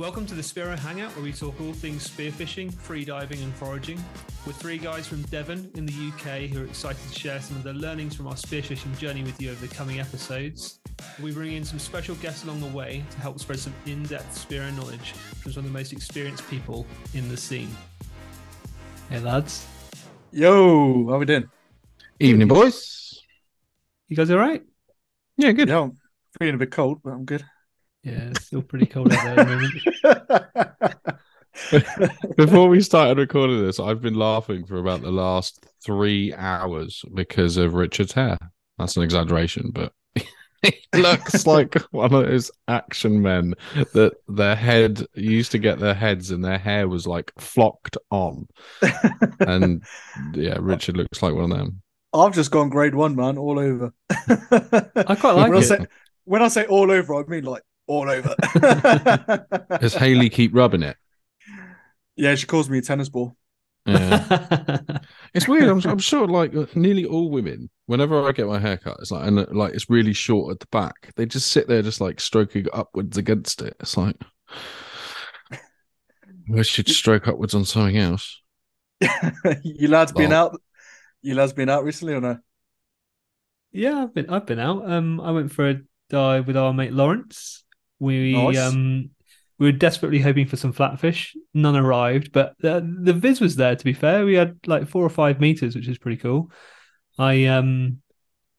Welcome to the Spearo Hangout, where we talk all things spearfishing, freediving, and foraging. We're three guys from Devon in the UK who are excited to share some of the learnings from our spearfishing journey with you over the coming episodes. We bring in some special guests along the way to help spread some in depth Spearo knowledge from some of the most experienced people in the scene. Hey, lads. Yo, how we doing? Evening, boys. You guys all right? Yeah, good. Yeah, I'm feeling a bit cold, but I'm good. Yeah, it's still pretty cold out there at the moment. Before we started recording this, I've been laughing for about the last three hours because of Richard's hair. That's an exaggeration, but he looks like one of those action men that their head used to get their heads and their hair was like flocked on. And yeah, Richard looks like one of them. I've just gone grade one, man, all over. I quite like when I it. say when I say all over, I mean like all over. Does Haley keep rubbing it? yeah, she calls me a tennis ball. Yeah. It's weird. I'm, I'm sure, like uh, nearly all women, whenever I get my haircut, it's like and uh, like it's really short at the back. They just sit there, just like stroking upwards against it. It's like I should stroke upwards on something else. you lads been Well- out? You lads been out recently or no? Yeah, I've been I've been out. Um, I went for a dive with our mate Lawrence. We Nice. um we were desperately hoping for some flatfish. None arrived, but the, the viz was there. To be fair, we had like four or five meters, which is pretty cool. I um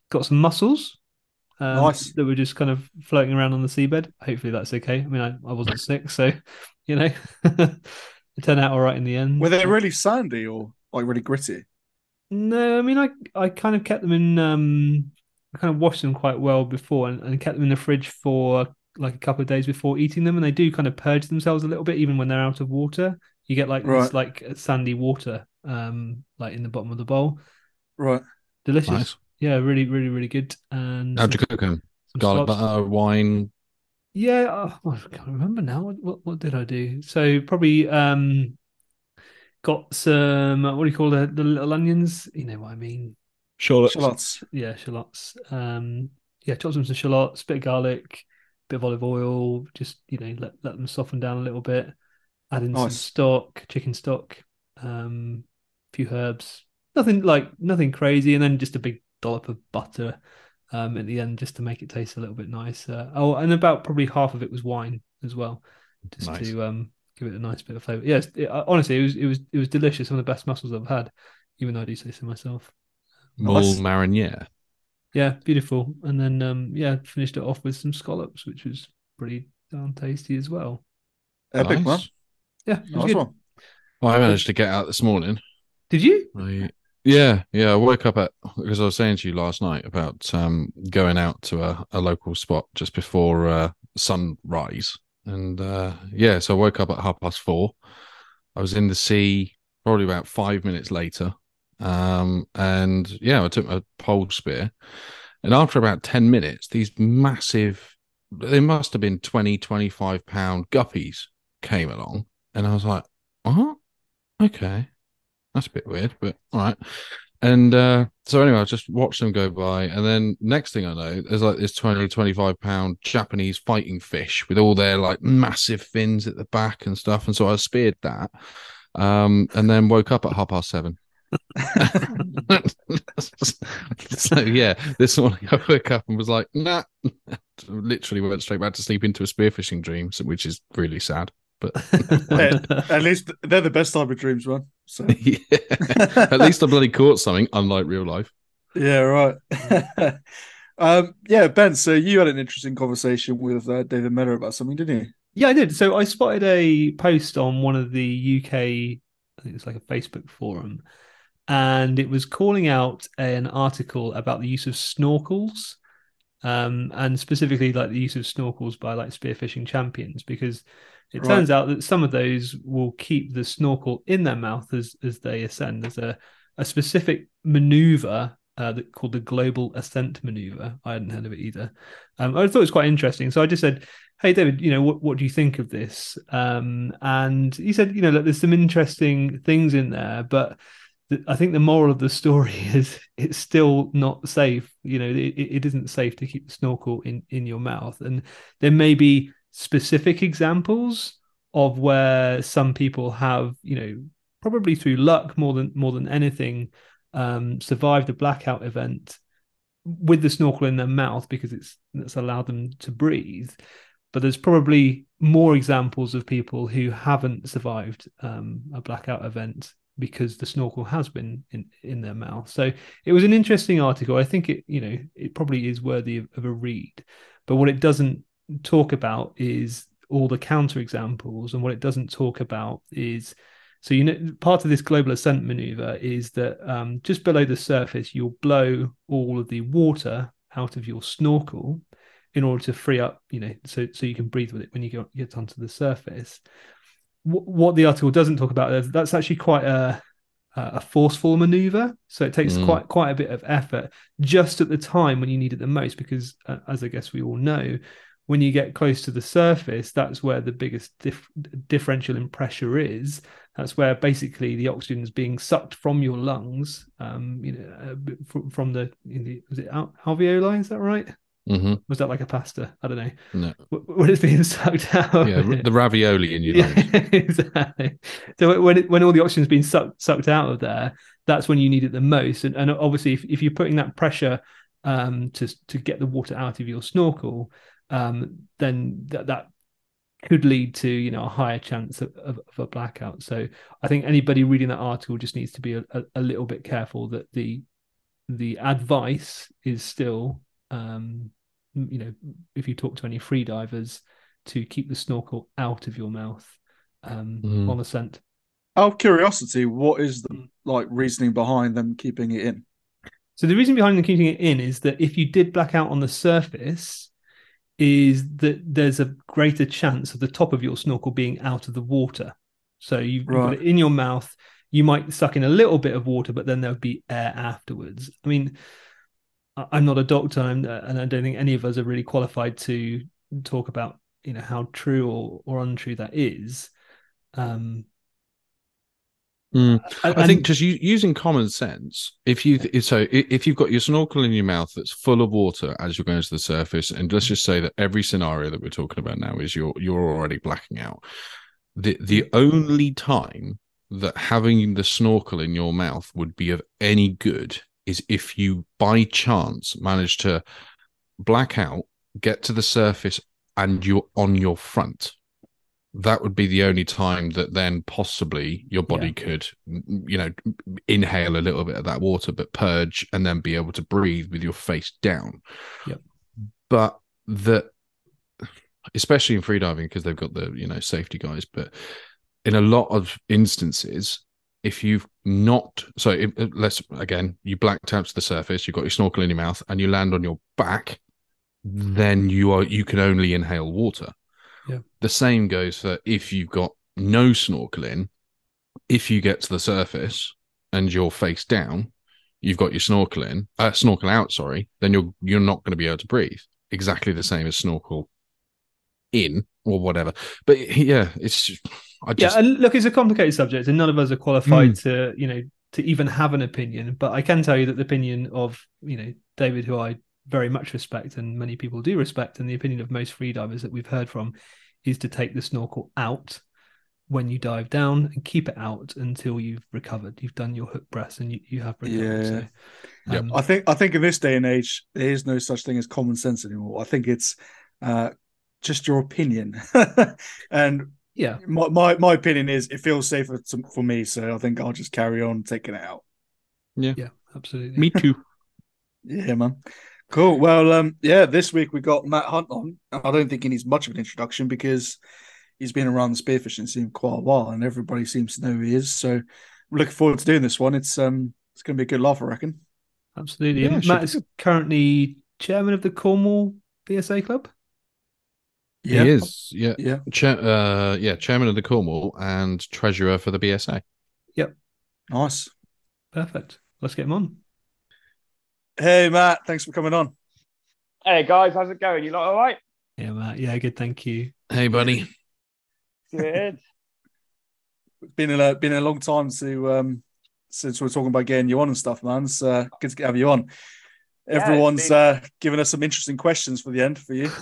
got some mussels. Um, Nice. That were just kind of floating around on the seabed. Hopefully that's okay. I mean, I, I wasn't sick, so you know, it turned out all right in the end. Were they really sandy or like really gritty? No, I mean I I kind of kept them in um I kind of washed them quite well before and, and kept them in the fridge for like a couple of days before eating them and they do kind of purge themselves a little bit even when they're out of water. You get like Right. this like sandy water um like in the bottom of the bowl. Right. Delicious. Nice. Yeah, really, really, really good. And How'd you cook them? Garlic scallops. butter, wine. Yeah, oh, I can't remember now. What, what what did I do? So probably um got some what do you call the the little onions? You know what I mean. Shallots. shallots. Yeah, shallots. Um, yeah, chop some shallots, bit of garlic, bit of olive oil. Just you know, let let them soften down a little bit. Add in some stock, chicken stock, um, a few herbs. Nothing like nothing crazy, and then just a big dollop of butter um, at the end, just to make it taste a little bit nicer. Oh, and about probably half of it was wine as well, just Nice. to um, give it a nice bit of flavor. Yes, it, uh, honestly, it was it was it was delicious. Some of the best mussels I've had, even though I do say so myself. Mole Nice. mariniere. Yeah, beautiful. And then um yeah, finished it off with some scallops, which was pretty darn tasty as well. Epic, man. Nice. Yeah, Nice good. one. Well, I managed to get out this morning. Did you? I, yeah, yeah. I woke up at because I was saying to you last night about um, going out to a, a local spot just before uh, sunrise, and uh, yeah, so I woke up at half past four. I was in the sea probably about five minutes later, um, and yeah, I took my pole spear, and after about ten minutes, these massive, they must have been 20, 25 pound guppies came along, and I was like, "Oh, okay." That's a bit weird, but all right. And uh, so anyway, I just watched them go by. And then next thing I know, there's like this 20, 25 pound Japanese fighting fish with all their like massive fins at the back and stuff. And so I speared that. Um, and then woke up at half past seven. so yeah, this morning I woke up and was like, nah, literally went straight back to sleep into a spearfishing dream, which is really sad. But Yeah, At least they're the best type of dreams, man. So yeah. At least I bloody caught something, unlike real life. yeah, right. um, yeah, Ben. So you had an interesting conversation with uh, David Miller about something, didn't you? Yeah, I did. So I spotted a post on one of the UK, I think it's like a Facebook forum, and it was calling out an article about the use of snorkels, um, and specifically like the use of snorkels by like spearfishing champions, because it Right. turns out that some of those will keep the snorkel in their mouth as as they ascend. There's a a specific maneuver uh, that called the global ascent maneuver. I hadn't heard of it either. Um, I thought it was quite interesting. So I just said, "Hey, David, you know, what what do you think of this?" Um, and he said, "You know, look, there's some interesting things in there, but." I think the moral of the story is it's still not safe. You know, it, it isn't safe to keep the snorkel in, in your mouth. And there may be specific examples of where some people have, you know, probably through luck more than more than anything, um, survived a blackout event with the snorkel in their mouth because it's it's allowed them to breathe. But there's probably more examples of people who haven't survived um, a blackout event because the snorkel has been in, in their mouth. So it was an interesting article. I think it, you know, it probably is worthy of, of a read. But what it doesn't talk about is all the counter examples, and what it doesn't talk about is so you know part of this global ascent maneuver is that um, just below the surface you'll blow all of the water out of your snorkel in order to free up, you know, so so you can breathe with it when you get, get onto the surface what the article doesn't talk about is that's actually quite a a forceful maneuver. So it takes mm. quite quite a bit of effort just at the time when you need it the most because uh, as i guess we all know when you get close to the surface that's where the biggest dif- differential in pressure is. That's where basically the oxygen is being sucked from your lungs um you know uh, from, from the, the was it alveoli? Is that right Mm-hmm. Was that like a pasta? I don't know. No. When it's being sucked out. Yeah, the ravioli in your yeah, exactly. So when it, when all the oxygen's been sucked sucked out of there, that's when you need it the most. And, and obviously, if, if you're putting that pressure um, to to get the water out of your snorkel, um, then that that could lead to you know a higher chance of, of, of, a blackout. So I think anybody reading that article just needs to be a, a, a little bit careful that the the advice is still um, you know, if you talk to any free divers, to keep the snorkel out of your mouth um, mm. on ascent. Out of curiosity, what is the like reasoning behind them keeping it in? So the reason behind them keeping it in is that if you did black out on the surface, is that there's a greater chance of the top of your snorkel being out of the water. So you've, right. got it in your mouth. You might suck in a little bit of water, but then there would be air afterwards. I mean, I'm not a doctor, and, and I don't think any of us are really qualified to talk about you know how true or, or untrue that is. Um, Mm. I, I think just using common sense. If you so if you've got your snorkel in your mouth that's full of water as you're going to the surface, and let's just say that every scenario that we're talking about now is you're you're already blacking out. The the only time that having the snorkel in your mouth would be of any good is if you by chance manage to black out, get to the surface, and you're on your front. That would be the only time that then possibly your body yeah. could, you know, inhale a little bit of that water, but purge and then be able to breathe with your face down. Yep. But that, especially in freediving, because they've got the, you know, safety guys, but in a lot of instances, if you've not so if, let's again you blacked out to the surface you've got your snorkel in your mouth and you land on your back then you are you can only inhale water. Yeah. The same goes for if you've got no snorkeling if you get to the surface and you're face down you've got your snorkeling uh, snorkel out sorry then you're you're not going to be able to breathe. Exactly the same as snorkel in or whatever but yeah it's just, I just... yeah, and look, it's a complicated subject, and none of us are qualified mm. to, you know, to even have an opinion. But I can tell you that the opinion of, you know, David, who I very much respect, and many people do respect, and the opinion of most freedivers that we've heard from, is to take the snorkel out when you dive down and keep it out until you've recovered. You've done your hook breaths and you, you have recovered. Yeah. So, um, yep. I think I think in this day and age, there is no such thing as common sense anymore. I think it's uh, just your opinion. and yeah, my, my, my opinion is it feels safer to, for me, so I think I'll just carry on taking it out. Yeah, yeah, absolutely. Me too. yeah, man. Cool. Well, um, yeah, this week we got Matt Hunt on. I don't think he needs much of an introduction because he's been around the spearfishing scene quite a while, and everybody seems to know who he is. So, I'm looking forward to doing this one. It's um, it's going to be a good laugh, I reckon. Absolutely. Yeah, Matt is currently chairman of the Cornwall BSA Club. Yeah. He is, yeah, yeah, Cha- uh, yeah, chairman of the Cornwall and treasurer for the BSA. Yep, nice, perfect. Let's get him on. Hey, Matt, thanks for coming on. Hey guys, how's it going? You lot all right? Yeah, Matt. Yeah, good. Thank you. Hey, buddy. Good. it's been a been a long time to um since we're talking about getting you on and stuff, man. It's uh, good to have you on. Everyone's been- uh, giving us some interesting questions for the end for you.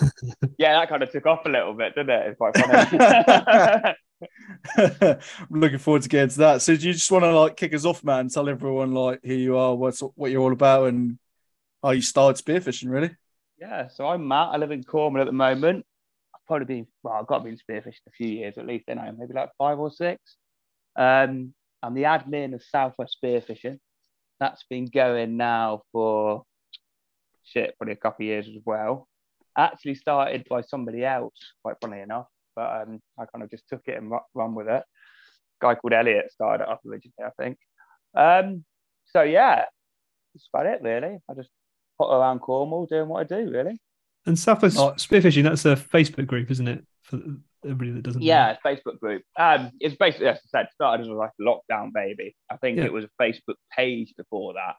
Yeah, that kind of took off a little bit, didn't it? It's quite funny. I'm looking forward to getting to that. So, do you just want to like kick us off, man? and Tell everyone like who you are, what's what you're all about, and how you started spearfishing, really? yeah, so I'm Matt. I live in Cornwall at the moment. I've probably been, well, I've got to be spearfishing a few years at least, then I maybe like five or six. Um, I'm the admin of Southwest Spearfishing. That's been going now for shit, probably a couple of years as well. Actually started by somebody else, quite funny enough, but um, I kind of just took it and run with it. guy called Elliot started it up originally, I think. Um, so yeah, that's about it really. I just pot around Cornwall doing what I do really. And Southwest Oh. Spearfishing, that's a Facebook group, isn't it? For everybody that doesn't Yeah, know. Yeah, Facebook group. Um, it's basically as I said, started as like a lockdown baby. I think Yeah. it was a Facebook page before that,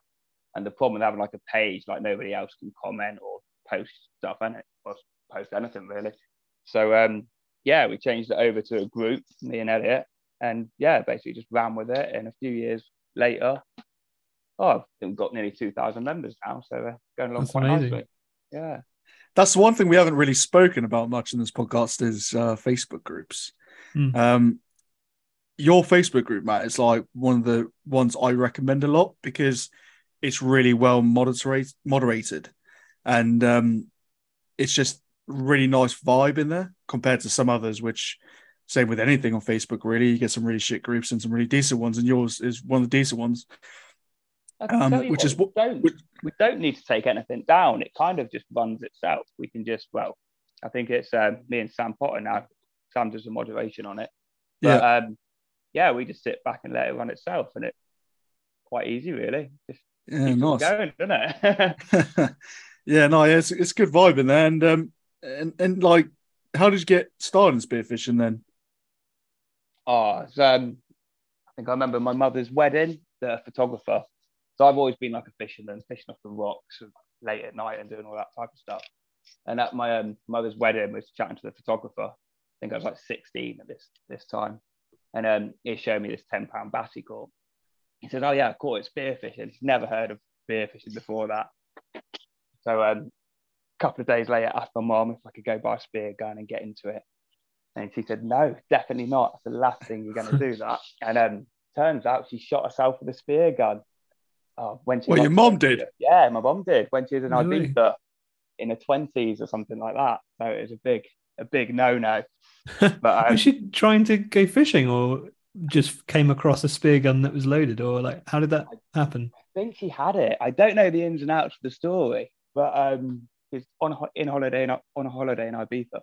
and the problem with having like a page, like nobody else can comment or post stuff, and it or post anything really. So um, yeah, we changed it over to a group, me and Elliot, and yeah, basically just ran with it. And a few years later, oh, I think we've got nearly two thousand members now, so we're going along That's quite amazing. nicely. Yeah. That's one thing we haven't really spoken about much in this podcast is uh, Facebook groups. Mm. Um, your Facebook group, Matt, is like one of the ones I recommend a lot because it's really well moderate, moderated, and um, it's just really nice vibe in there compared to some others. Which, same with anything on Facebook, really, you get some really shit groups and some really decent ones, and yours is one of the decent ones. Um, which what, is we what- don't which- we don't need to take anything down. It kind of just runs itself. We can just well, I think it's um, me and Sam Potter now. Sam does the moderation on it. But yeah. um yeah, we just sit back and let it run itself and it's quite easy really. Just Yeah, nice. going, doesn't it? yeah, no, yeah, it's it's good vibe in there, and um, and and like, how did you get started in spearfishing then? oh, so, um, I think I remember my mother's wedding, the photographer. So I've always been like a fisherman, fishing off the rocks late at night and doing all that type of stuff. And at my um, mother's wedding, was chatting to the photographer. I think I was like 16 at this this time, and um, he showed me this 10 pound bass he caught. He said, "Oh yeah, I caught it spearfishing. He's never heard of spearfishing before that." So um, a couple of days later, I asked my mom if I could go buy a spear gun and get into it, and she said, "No, definitely not. That's the last thing you're going to do that." And um, turns out she shot herself with a spear gun. Oh, when she Well, your mom did? Yeah, my mom did when she was in Really? Ibiza in her twenties or something like that. So it was a big, a big no-no. But um, was she trying to go fishing or just came across a spear gun that was loaded or like how did that happen? I think she had it. I don't know the ins and outs of the story, but um, he's on ho- in holiday in, on a holiday in Ibiza,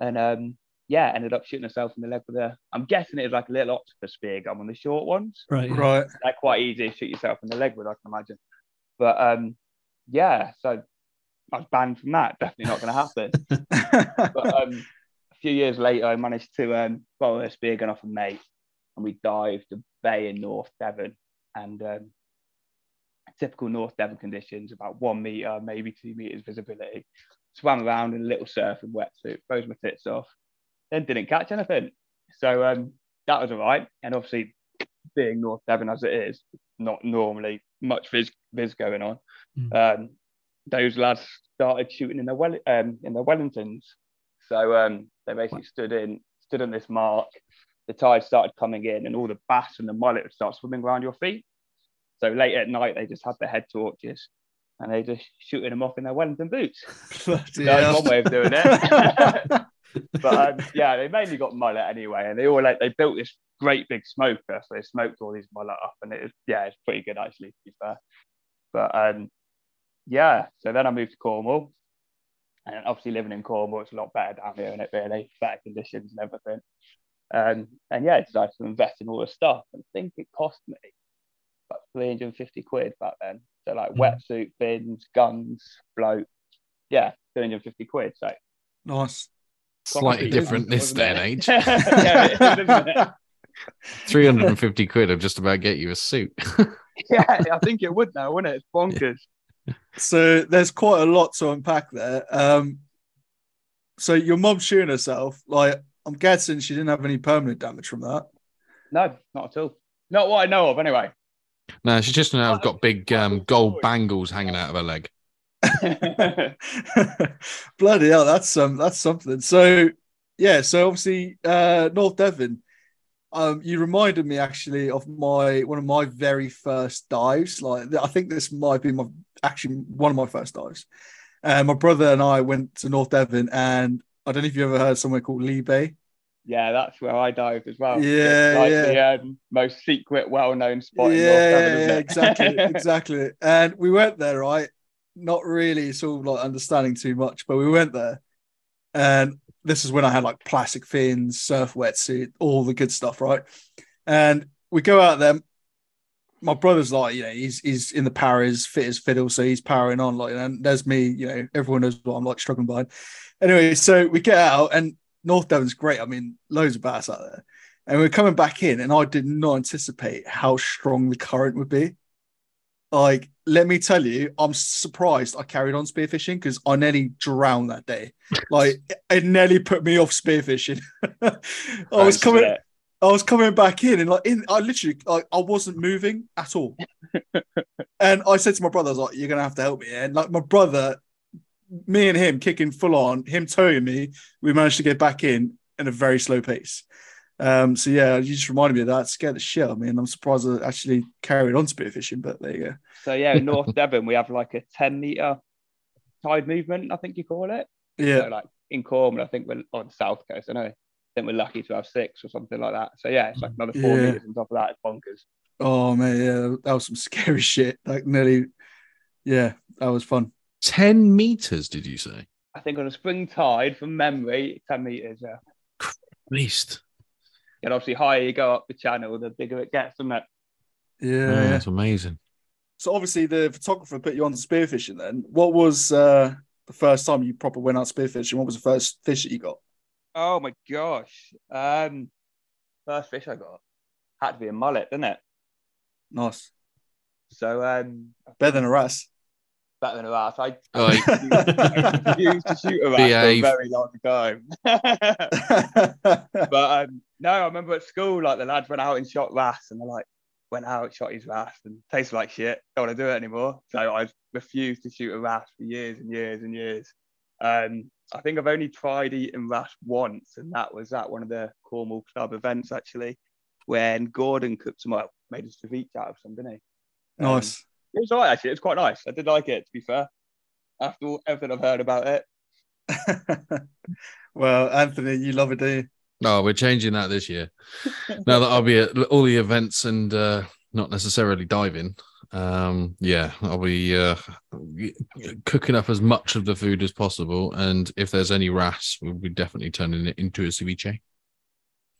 and um, yeah, ended up shooting herself in the leg with a. I'm guessing it was like a little octopus spear gun, one of the short ones. Right. yeah. Right. They're quite easy to shoot yourself in the leg with, I can imagine. But um, yeah, so I was banned from that. Definitely not going to happen. but um, a few years later, I managed to um, borrow a spear gun off a mate, and we dived a bay in North Devon, and um, typical North Devon conditions, about one meter, maybe two meters visibility. Swam around in a little surf surfing wetsuit, froze my tits off, then didn't catch anything. So um, that was all right. And obviously, being North Devon as it is, not normally much viz, viz going on. Mm. Um, those lads started shooting in their well, um, in their Wellingtons. So um, they basically stood in stood on this mark. The tide started coming in, and all the bass and the mullet would start swimming around your feet. So late at night, they just had their head torches, and they just shooting them off in their Wellington boots. Bloody That was one way of doing it. but um, yeah, they mainly got mullet anyway, and they all like they built this great big smoker, so they smoked all these mullet up, and it was yeah, it's pretty good actually to be fair. But um, yeah, so then I moved to Cornwall, and obviously living in Cornwall, it's a lot better down here, and it really better conditions and everything. Um, and yeah, I decided to invest in all the stuff, and I think it cost me about 350 quid back then. So like Mm. wetsuit, bins, guns, float, yeah, 350 quid. So nice. Slightly different this day and age. yeah, isn't 350 quid I'll just about get you a suit. yeah, I think it would now, wouldn't it? It's bonkers. So there's quite a lot to unpack there. Um, so your mom shooting herself, like I'm guessing she didn't have any permanent damage from that. No, not at all. Not what I know of, anyway. no, she's just now got big um, gold bangles hanging out of her leg. Bloody hell, that's um that's something. So yeah, so obviously uh North Devon. Um, you reminded me actually of my one of my very first dives. Like I think this might be my actually one of my first dives. Uh, my brother and I went to North Devon, and I don't know if you ever heard somewhere called Lee Bay. Yeah, that's where I dived as well. Yeah, It's like yeah. the um, most secret, well-known spot. yeah, in North yeah, isn't exactly, exactly. And we went there, right? Not really sort of like understanding too much, but we went there. And this is when I had like plastic fins, surf wetsuit, all the good stuff, right? And we go out there. My brother's like, you know, he's he's in the power, is fit as fiddle, so he's powering on. Like, and there's me, you know, everyone knows what I'm like struggling behind. Anyway, so we get out, and North Devon's great. I mean, loads of bass out there. And we're coming back in, and I did not anticipate how strong the current would be. Like, let me tell you, I'm surprised I carried on spearfishing because I nearly drowned that day. Like, it nearly put me off spearfishing. I was coming. I was coming back in, and like, in, I literally, like, I wasn't moving at all. and I said to my brother, I was like, "You're gonna have to help me." And like, my brother, me and him kicking full on, him towing me, we managed to get back in in a very slow pace. Um, so yeah, you just reminded me of that. It scared the shit out of me, and I'm surprised I actually carried on spearfishing. But there you go. So yeah, in North Devon, we have like a 10 meter tide movement, I think you call it. Yeah, So like in Cornwall, I think we're on the south coast. I know. I think we're lucky to have six or something like that. So yeah, it's like another four Yeah. meters on top of that. It's bonkers. Oh man, yeah, that was some scary shit. Like nearly, yeah, that was fun. 10 meters, did you say? I think on a spring tide, from memory, 10 meters. Yeah. Least. And obviously, higher you go up the channel, the bigger it gets, doesn't it? Yeah, Yeah, yeah. that's amazing. So obviously the photographer put you on to spearfishing. Then what was uh, the first time you proper went out spearfishing? What was the first fish that you got? Oh my gosh. Um, first fish I got had to be a mullet, didn't it? Nice, So um, better than a wrasse. Better than a rat. I I used to shoot a rat for a very long time. but um, no, I remember at school, like the lads went out and shot rats, and they like went out, shot his wrasse, and tasted like shit. Don't want to do it anymore. So I refused to shoot a wrasse for years and years and years. Um, I think I've only tried eating wrasse once, and that was at one of the Cornwall club events actually, when Gordon cooked some up, made a ceviche out of some, didn't he? Um, nice. It was alright actually. It was quite nice. I did like it, to be fair. After all, everything I've heard about it. well, Anthony, you love it, do you? No, we're changing that this year. now that I'll be at all the events and uh, not necessarily diving, um, yeah, I'll be uh, cooking up as much of the food as possible. And if there's any wrasse, we'll be definitely turning it into a ceviche.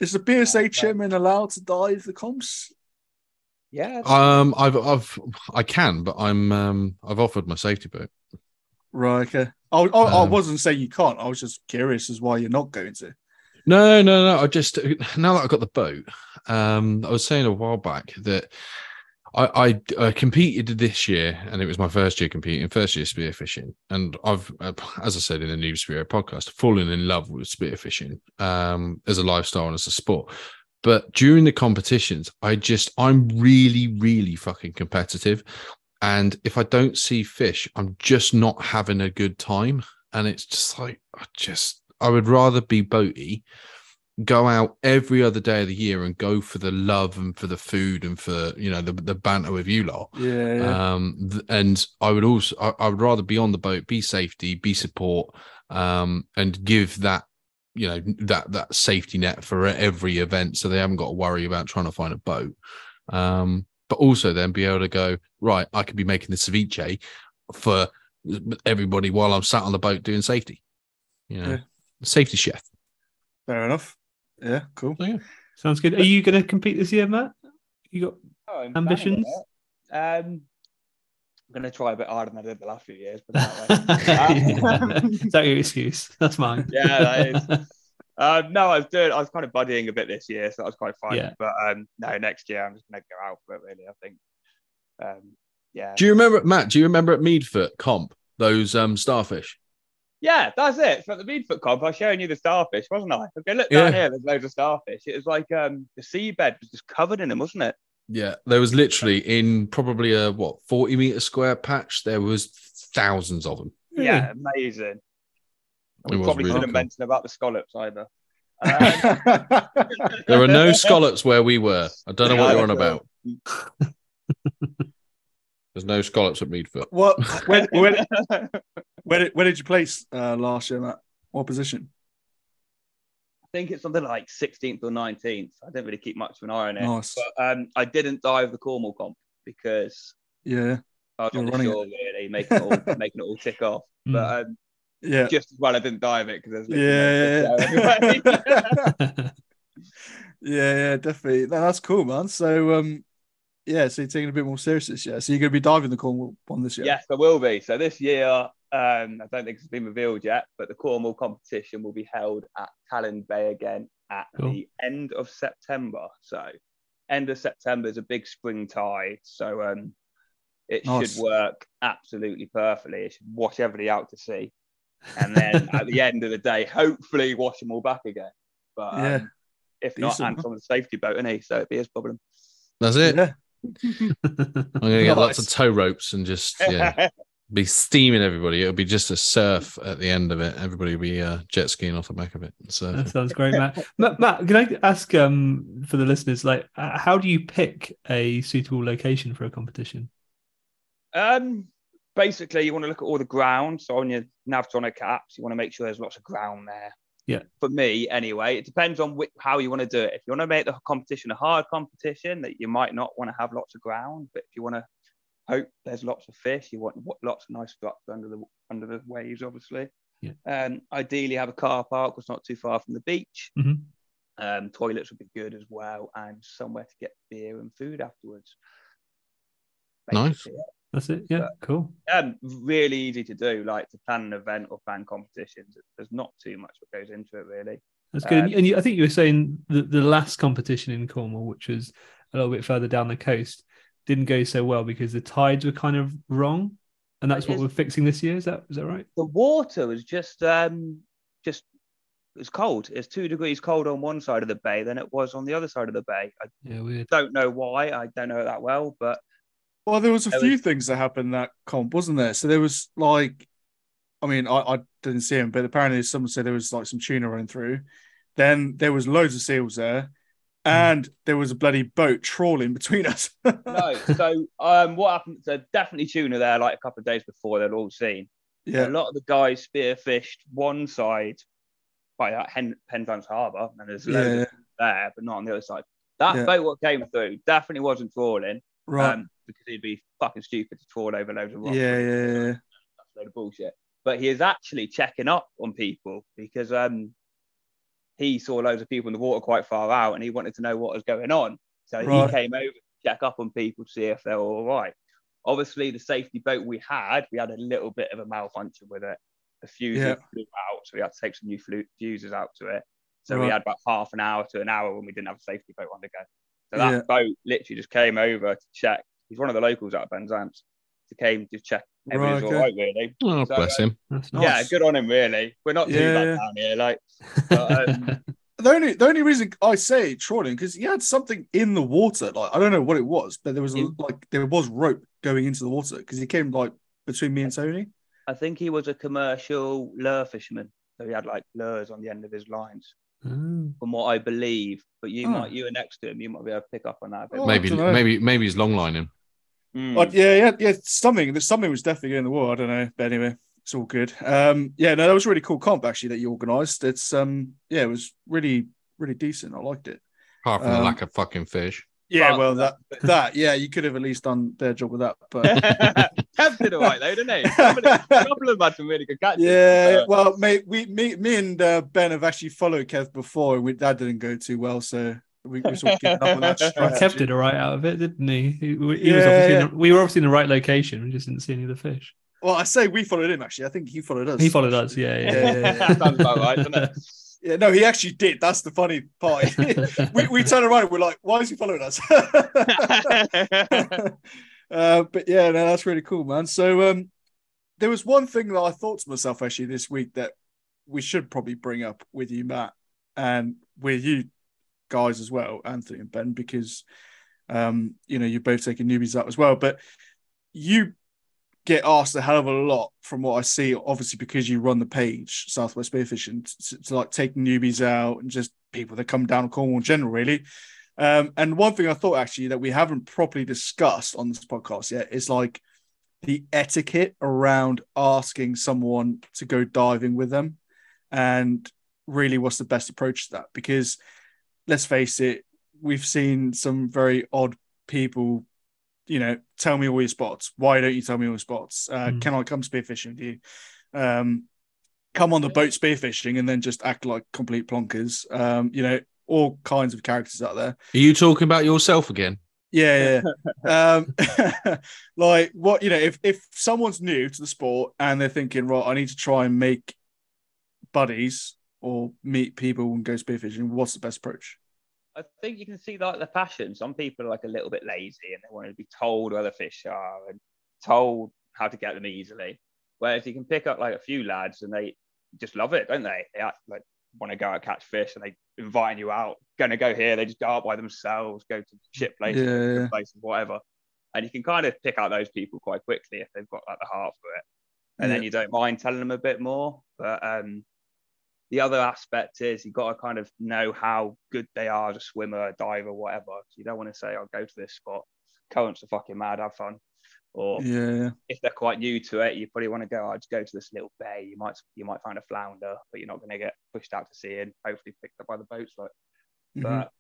Is the BSA chairman allowed to dive the comps? Yeah. Um, I've, I've, I can, but I'm, um, I've offered my safety boat. Right. Okay. I, I, I Um, wasn't saying you can't. I was just curious as why you're not going to. No, no, no. I just now that I've got the boat, um, I was saying a while back that I, I uh, competed this year, and it was my first year competing, first year spearfishing, and I've, uh, as I said in the New Spear podcast, fallen in love with spearfishing um, as a lifestyle and as a sport. But during the competitions, I just I'm really, really fucking competitive, and if I don't see fish, I'm just not having a good time, and it's just like I just I would rather be boaty, go out every other day of the year and go for the love and for the food and for you know the the banter with you lot. Yeah. yeah. Um, and I would also I, I would rather be on the boat, be safety, be support, um, and give that you know that that safety net for every event, so they haven't got to worry about trying to find a boat. Um, but also then be able to go right. I could be making the ceviche for everybody while I'm sat on the boat doing safety. You know, Yeah. safety chef. Fair enough. Yeah. Cool. Yeah, Sounds good. Are you going to compete this year, Matt? You got Oh, Ambitions? planning on it. Um, I'm going to try a bit harder than I did the last few years. But that way. Is that your excuse? That's mine. Yeah, that is. um, no, I was doing. I was kind of buddying a bit this year, so that was quite fun. Yeah. But um, no, next year I'm just going to go out for it. Really, I think. Um, yeah. Do you remember Matt? Do you remember at Meadfoot comp those um starfish? Yeah, that's it. So at the Meadfoot comp, I was showing you the starfish, wasn't I? Okay, look Yeah. down here. There's loads of starfish. It was like um, the seabed was just covered in them, wasn't it? Yeah, there was literally in probably a what forty meter square patch. There was thousands of them. Yeah, amazing. We probably really shouldn't cool. mention about the scallops either. Um, There are no scallops where we were. I don't know what you're on about. There's no scallops at Meadfoot. what? When, when, where, did, where did you place uh, last year, Matt? What position? I think it's something like 16th or 19th. I don't really keep much of an eye on it. Nice. But um, I didn't dive the Cornwall comp because Yeah, I was You're on the running it. really, making it all making it all tick off. Mm. But um, yeah, just as well I didn't dive it because there's yeah, literally no fish there anyway. yeah, yeah, definitely. No, that's cool, man. So, um, yeah, so you're taking a bit more serious this year. So you're going to be diving the Cornwall one this year. Yes, there will be. So this year, um, I don't think it's been revealed yet, but the Cornwall competition will be held at Talland Bay again at Cool. the end of September. So end of September is a big spring tide. So um, it Nice. should work absolutely perfectly. It should wash everybody out to sea. And then at the end of the day, hopefully wash them all back again. But um, Yeah. if not, Decent, Ant's on the safety boat, and he? So it'd be his problem. That's it. Yeah. I'm gonna get lots of tow ropes and just yeah, be steaming everybody. It'll be just a surf at the end of it. Everybody will be uh, jet skiing off the back of it. So That sounds great, Matt. Matt. Matt, can I ask um, for the listeners, like, uh, how do you pick a suitable location for a competition? Um, basically, you want to look at all the ground. So on your Navionics apps, you want to make sure there's lots of ground there. Yeah. For me, anyway, it depends on whi how you want to do it. If you want to make the competition a hard competition, that you might not want to have lots of ground. But if you want to hope there's lots of fish, you want lots of nice structure under the under the waves, obviously. Yeah. Um, ideally, have a car park that's not too far from the beach. Mhm. Um, toilets would be good as well, and somewhere to get beer and food afterwards. Nice. Basically, That's it. Yeah, cool. um, really easy to do. Like to plan an event or plan competitions, there's not too much that goes into it really. That's good. and Um, you, and you, I think you were saying the, the last competition in Cornwall, which was a little bit further down the coast, didn't go so well because the tides were kind of wrong, and that's what we're fixing this year. Is that is that right? The water was just um just it was cold. It's two degrees cold on one side of the bay than it was on the other side of the bay. I Yeah, weird. don't know why. I don't know that well, but Well, there was a few was- things that happened that comp, wasn't there? So there was like, I mean, I, I didn't see him, but apparently someone said there was like some tuna running through. Then there was loads of seals there, and there was a bloody boat trawling between us. no. so um, what happened? So definitely tuna there. Like a couple of days before, they'd all seen. yeah, A lot of the guys spearfished one side by that Hen- Penzance Harbour, and there's loads yeah, of there, but not on the other side. That Yeah. boat what came through definitely wasn't trawling, right. um, because he'd be fucking stupid to trawl over loads of rocks. yeah, yeah, yeah. That's a load of bullshit. But he is actually checking up on people because um, he saw loads of people in the water quite far out, and he wanted to know what was going on. So Right. he came over to check up on people to see if they were all right. Obviously, the safety boat we had, we had a little bit of a malfunction with it. The fuse Yeah. flew out, so we had to take some new flu- fuses out to it. So we had about half an hour to an hour when we didn't have a safety boat on the go. So that Yeah. boat literally just came over to check. He's one of the locals out of Penzance. He came to check everything's Right, all okay. right, really. oh, So, bless him. That's Nice. Yeah, good on him, really. We're not too Yeah, bad down here, like. But, um, The only the only reason I say trolling because he had something in the water. Like I don't know what it was, but there was a, Yeah. like there was rope going into the water because he came like between me and Tony. I think he was a commercial lure fisherman, so he had like lures on the end of his lines, Oh. from what I believe. But you Oh. might, you were next to him, you might be able to pick up on that. Oh, Maybe, maybe, maybe he's long lining. Mm. Like, yeah, yeah, yeah. Something. There's something was definitely in the water. I don't know, but anyway, it's all good. Um, yeah, no, that was a really cool comp actually that you organised. It's um, yeah, it was really, really decent. I liked it. Apart from the Um, lack of fucking fish. Yeah, But- well, that that yeah, you could have at least done their job with that, but Kev did all right though, didn't he? A couple of, a couple of them had some really good catches. yeah. Uh, Well, mate, we me me and uh, Ben have actually followed Kev before, and we, that didn't go too well, so we, we sort of given up on that. Strategy. Kev did all right out of it, didn't he? He, he was Yeah, obviously yeah. The, we were obviously in the right location. We just didn't see any of the fish. Well, I say we followed him actually. I think he followed us. He followed us. Yeah, yeah. Yeah, yeah, yeah. that sounds about right, doesn't it? Yeah, no, he actually did. That's the funny part. we we turned around and we're like, why is he following us? uh, but yeah, no, that's really cool, man. So um, there was one thing that I thought to myself actually this week that we should probably bring up with you, Matt, and with you guys as well, Anthony and Ben, because um, you know, you're both taking newbies out as well. But you get asked a hell of a lot from what I see, obviously because you run the page Southwest Spearfishing to, to like take newbies out and just people that come down Cornwall in general, really. Um, and one thing I thought actually that we haven't properly discussed on this podcast yet is like the etiquette around asking someone to go diving with them and really what's the best approach to that because let's face it we've seen some very odd people you know tell me all your spots why don't you tell me all your spots uh, Mm. can i come spearfishing with you um come on the boat spearfishing and then just act like complete plonkers um you know all kinds of characters out there Are you talking about yourself again? yeah, yeah. um, like what you know, if if someone's new to the sport and they're thinking, right, I need to try and make buddies or meet people and go spearfishing, what's the best approach? I think you can see like the passion. Some people are like a little bit lazy and they want to be told where the fish are and told how to get them easily. Whereas you can pick up like a few lads and they just love it, don't they? They act like want to go out and catch fish and they inviting you out, going to go here. They just go out by themselves, go to ship places, Yeah, yeah. places, whatever. And you can kind of pick out those people quite quickly if they've got like the heart for it. And then you don't mind telling them a bit more. But um, the other aspect is you've got to kind of know how good they are as a swimmer, a diver, whatever. So you don't want to say, I'll go to this spot. Currents are fucking mad, have fun. Or Yeah, if they're quite new to it, you probably want to go, I'll just go to this little bay. You might you might find a flounder, but you're not going to get pushed out to sea and hopefully picked up by the boats. Like, Mhm. but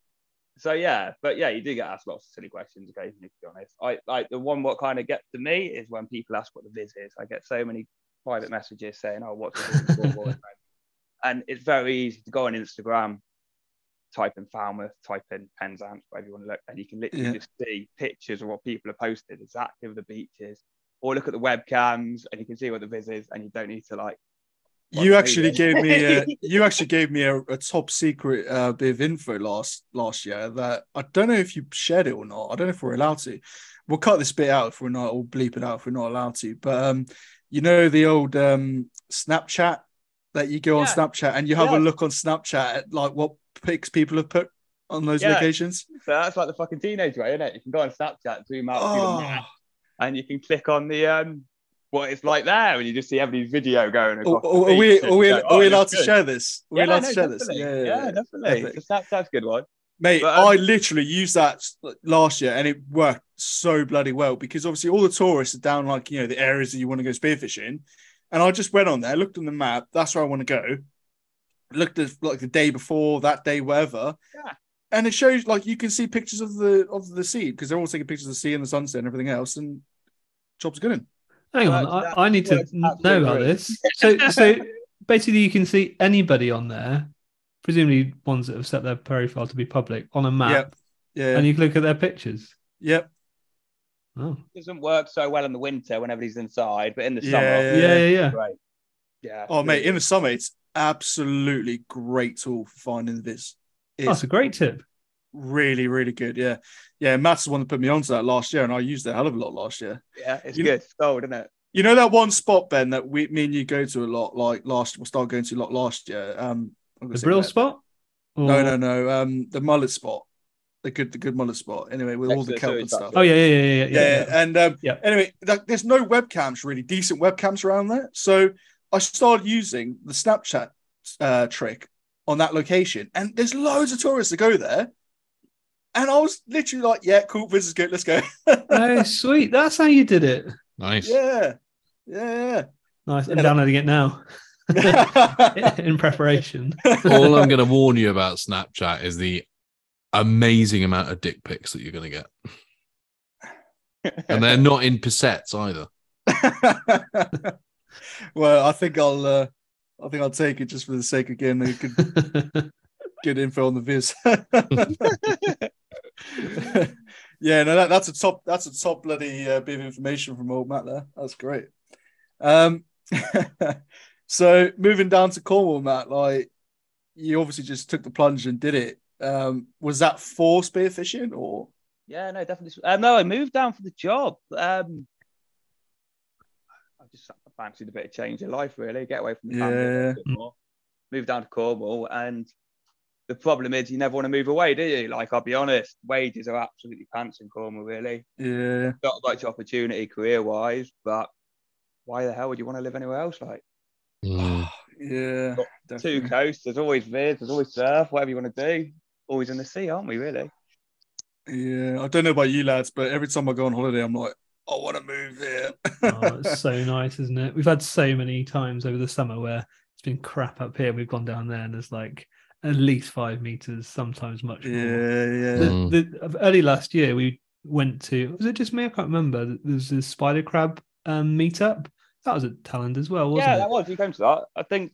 so yeah, but yeah, you do get asked lots of silly questions occasionally. To be honest, I like the one what kind of gets to me is when people ask what the viz is. I get so many private messages saying, "Oh, what's the viz?" in Cornwall?" and it's very easy to go on Instagram, type in Falmouth, type in Penzance, wherever you want to look, and you can literally Yeah. just see pictures of what people have posted exactly of the beaches, or look at the webcams and you can see what the viz is, and you don't need to like. you Well, actually gave me a, you actually gave me a, a top secret uh, bit of info last last year that I don't know if you shared it or not. I don't know if we're allowed to. We'll cut this bit out if we're not, or bleep it out if we're not allowed to. But um, you know the old um Snapchat that you go on Snapchat and you have Yeah. a look on Snapchat at like what pics people have put on those Yeah. locations. So that's like the fucking teenage way, isn't it? You can go on Snapchat, zoom out, Oh, map, and you can click on the um what it's like there, and you just see everybody's video going are, across. the are we are we, go, are "Oh, we allowed to good." share this? Are we Yeah, allowed no, to share this? definitely. Yeah, yeah, yeah, yeah. definitely. So a good one. Mate, But, um, I literally used that last year and it worked so bloody well because obviously all the tourists are down like, you know, the areas that you want to go spearfishing. And I just went on there, looked on the map, that's where I want to go. Looked at like the day before, that day, whatever. Yeah. And it shows like you can see pictures of the of the sea because they're all taking pictures of the sea and the sunset and everything else. And job's good. in. Hang on, that- I, I need to know about right. this. So, so basically, you can see anybody on there, presumably ones that have set their profile to be public, on a map, Yep. Yeah. and you can look at their pictures. yep. Oh, doesn't work so well in the winter when everybody's inside, but in the Yeah, summer, yeah, yeah, yeah, yeah. great. Yeah. Oh mate, in the summer, it's absolutely great tool for finding this. viz. Oh, It's that's a great tip. really, really good. Yeah. Yeah. Matt's the one that put me onto that last year, and I used it a hell of a lot last year. yeah, it's You- good. It's gold, isn't it? You know that one spot, Ben, that we, me and you go to a lot, like last, we'll start going to a lot last year. Um, I'm The say brill spot? Or- No, no, no. Um, the mullet spot, the good, the good mullet spot. Anyway, with all Next the to the kelp and stuff. Oh yeah, yeah, yeah, yeah, yeah, yeah. yeah. and um, Yeah. anyway, that, there's no webcams really, decent webcams around there. So I started using the Snapchat uh, trick on that location, and there's loads of tourists that go there. And I was literally like, "Yeah, cool, this is good. Let's go." Oh, sweet. That's how you did it. Nice. yeah, yeah. Nice. I'm Yeah. downloading it now in preparation. All I'm going to warn you about Snapchat is the amazing amount of dick pics that you're going to get, and they're not in cassettes either. well, I think I'll, uh, I think I'll take it just for the sake of getting a good, good info on the viz. yeah, no, that, that's a top, that's a top bloody uh, bit of information from old Matt there. That's great. Um, so moving down to Cornwall, Matt, like you obviously just took the plunge and did it. Um, was that for spearfishing or? Yeah, no, definitely. Uh, no, I moved down for the job. Um, I just fancied a bit of change in life, really. Get away from the family a Yeah. little bit more. Moved down to Cornwall, and the problem is you never want to move away, do you? Like, I'll be honest, wages are absolutely pants in Cornwall, really. Yeah, Not much opportunity career-wise, but why the hell would you want to live anywhere else? Like Mm. Yeah, two definitely. coasts, there's always vids, there's always surf, whatever you want to do. Always in the sea, aren't we? Really? Yeah, I don't know about you lads, but every time I go on holiday, I'm like, I want to move there. Oh, it's so nice, isn't it? We've had so many times over the summer where it's been crap up here. We've gone down there and there's like at least five meters, sometimes much more. yeah, yeah. The, Mm. the, early last year, we went to, was it just me? I can't remember. There was this spider crab um, meetup. That was at Talland as well, wasn't yeah, it? Yeah, that was. You came to that. I think.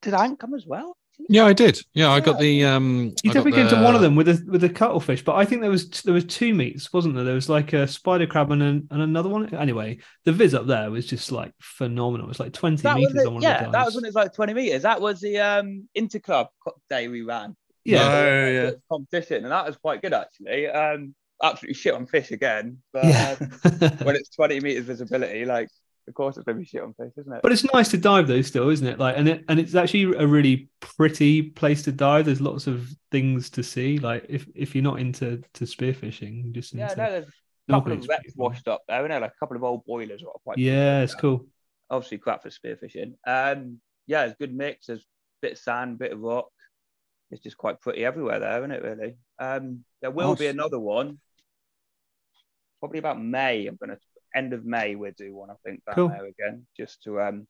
Did Ant come as well? Yeah, I did. Yeah, I got the um. You I definitely came to one of them with a with a cuttlefish, but I think there was there was two meats, wasn't there? There was like a spider crab and, an, and another one. Anyway, the viz up there was just like phenomenal. It was like twenty That meters it. on one Yeah, of the that was when it was like 20 meters. That was the um interclub day we ran. yeah, Oh, yeah. The competition, and that was quite good actually. Um, absolutely shit on fish again, but yeah. um, when it's 20 meters visibility, like of course it's gonna be shit on fish, isn't it? But it's nice to dive though, still, isn't it? Like, and it and it's actually a really pretty place to dive. There's lots of things to see. Like, if if you're not into to spearfishing, just yeah, into, no, there's a couple of wrecks washed up there, there? Like a couple of old boilers are quite. yeah, it's cool. Obviously, crap for spearfishing. Um, yeah, it's a good mix. There's a bit of sand, bit of rock. It's just quite pretty everywhere there, isn't it? Really. Um, there will be another one. Probably about May. I'm gonna end of May. We'll do one. I think down Cool. there again, just to um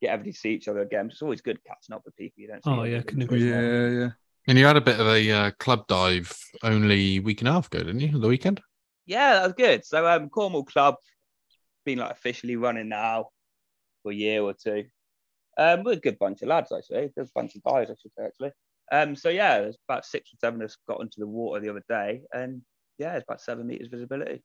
get everybody to see each other again. It's always good catching up with people you don't see. Oh, yeah, couldn't agree Yeah, yeah. And you had a bit of a uh, club dive only week and a half ago, didn't you? The weekend. Yeah, that was good. So um, Cornwall Club been like officially running now for a year or two. Um, we're a good bunch of lads actually. There's a bunch of guys I should say actually. Um, so yeah, there's about six or seven of us got into the water the other day, and yeah, it's about seven meters visibility.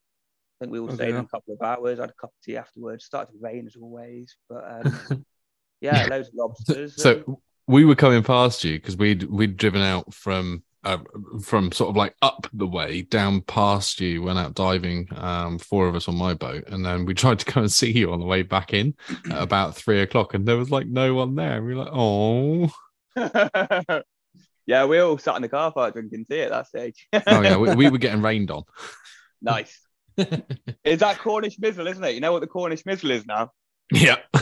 I think we all Okay. stayed in a couple of hours. I had a cup of tea afterwards. Started to rain as always, but um, yeah, loads of lobsters. and- So we were coming past you because we'd we'd driven out from uh, from sort of like up the way down past you, went out diving, um, four of us on my boat, and then we tried to go and see you on the way back in at about three o'clock, and there was like no one there. We were like, oh, yeah, we all sat in the car park drinking tea at that stage. oh yeah, we, we were getting rained on. nice. Is that Cornish Mizzle, isn't it? You know what the Cornish Mizzle is now? Yeah.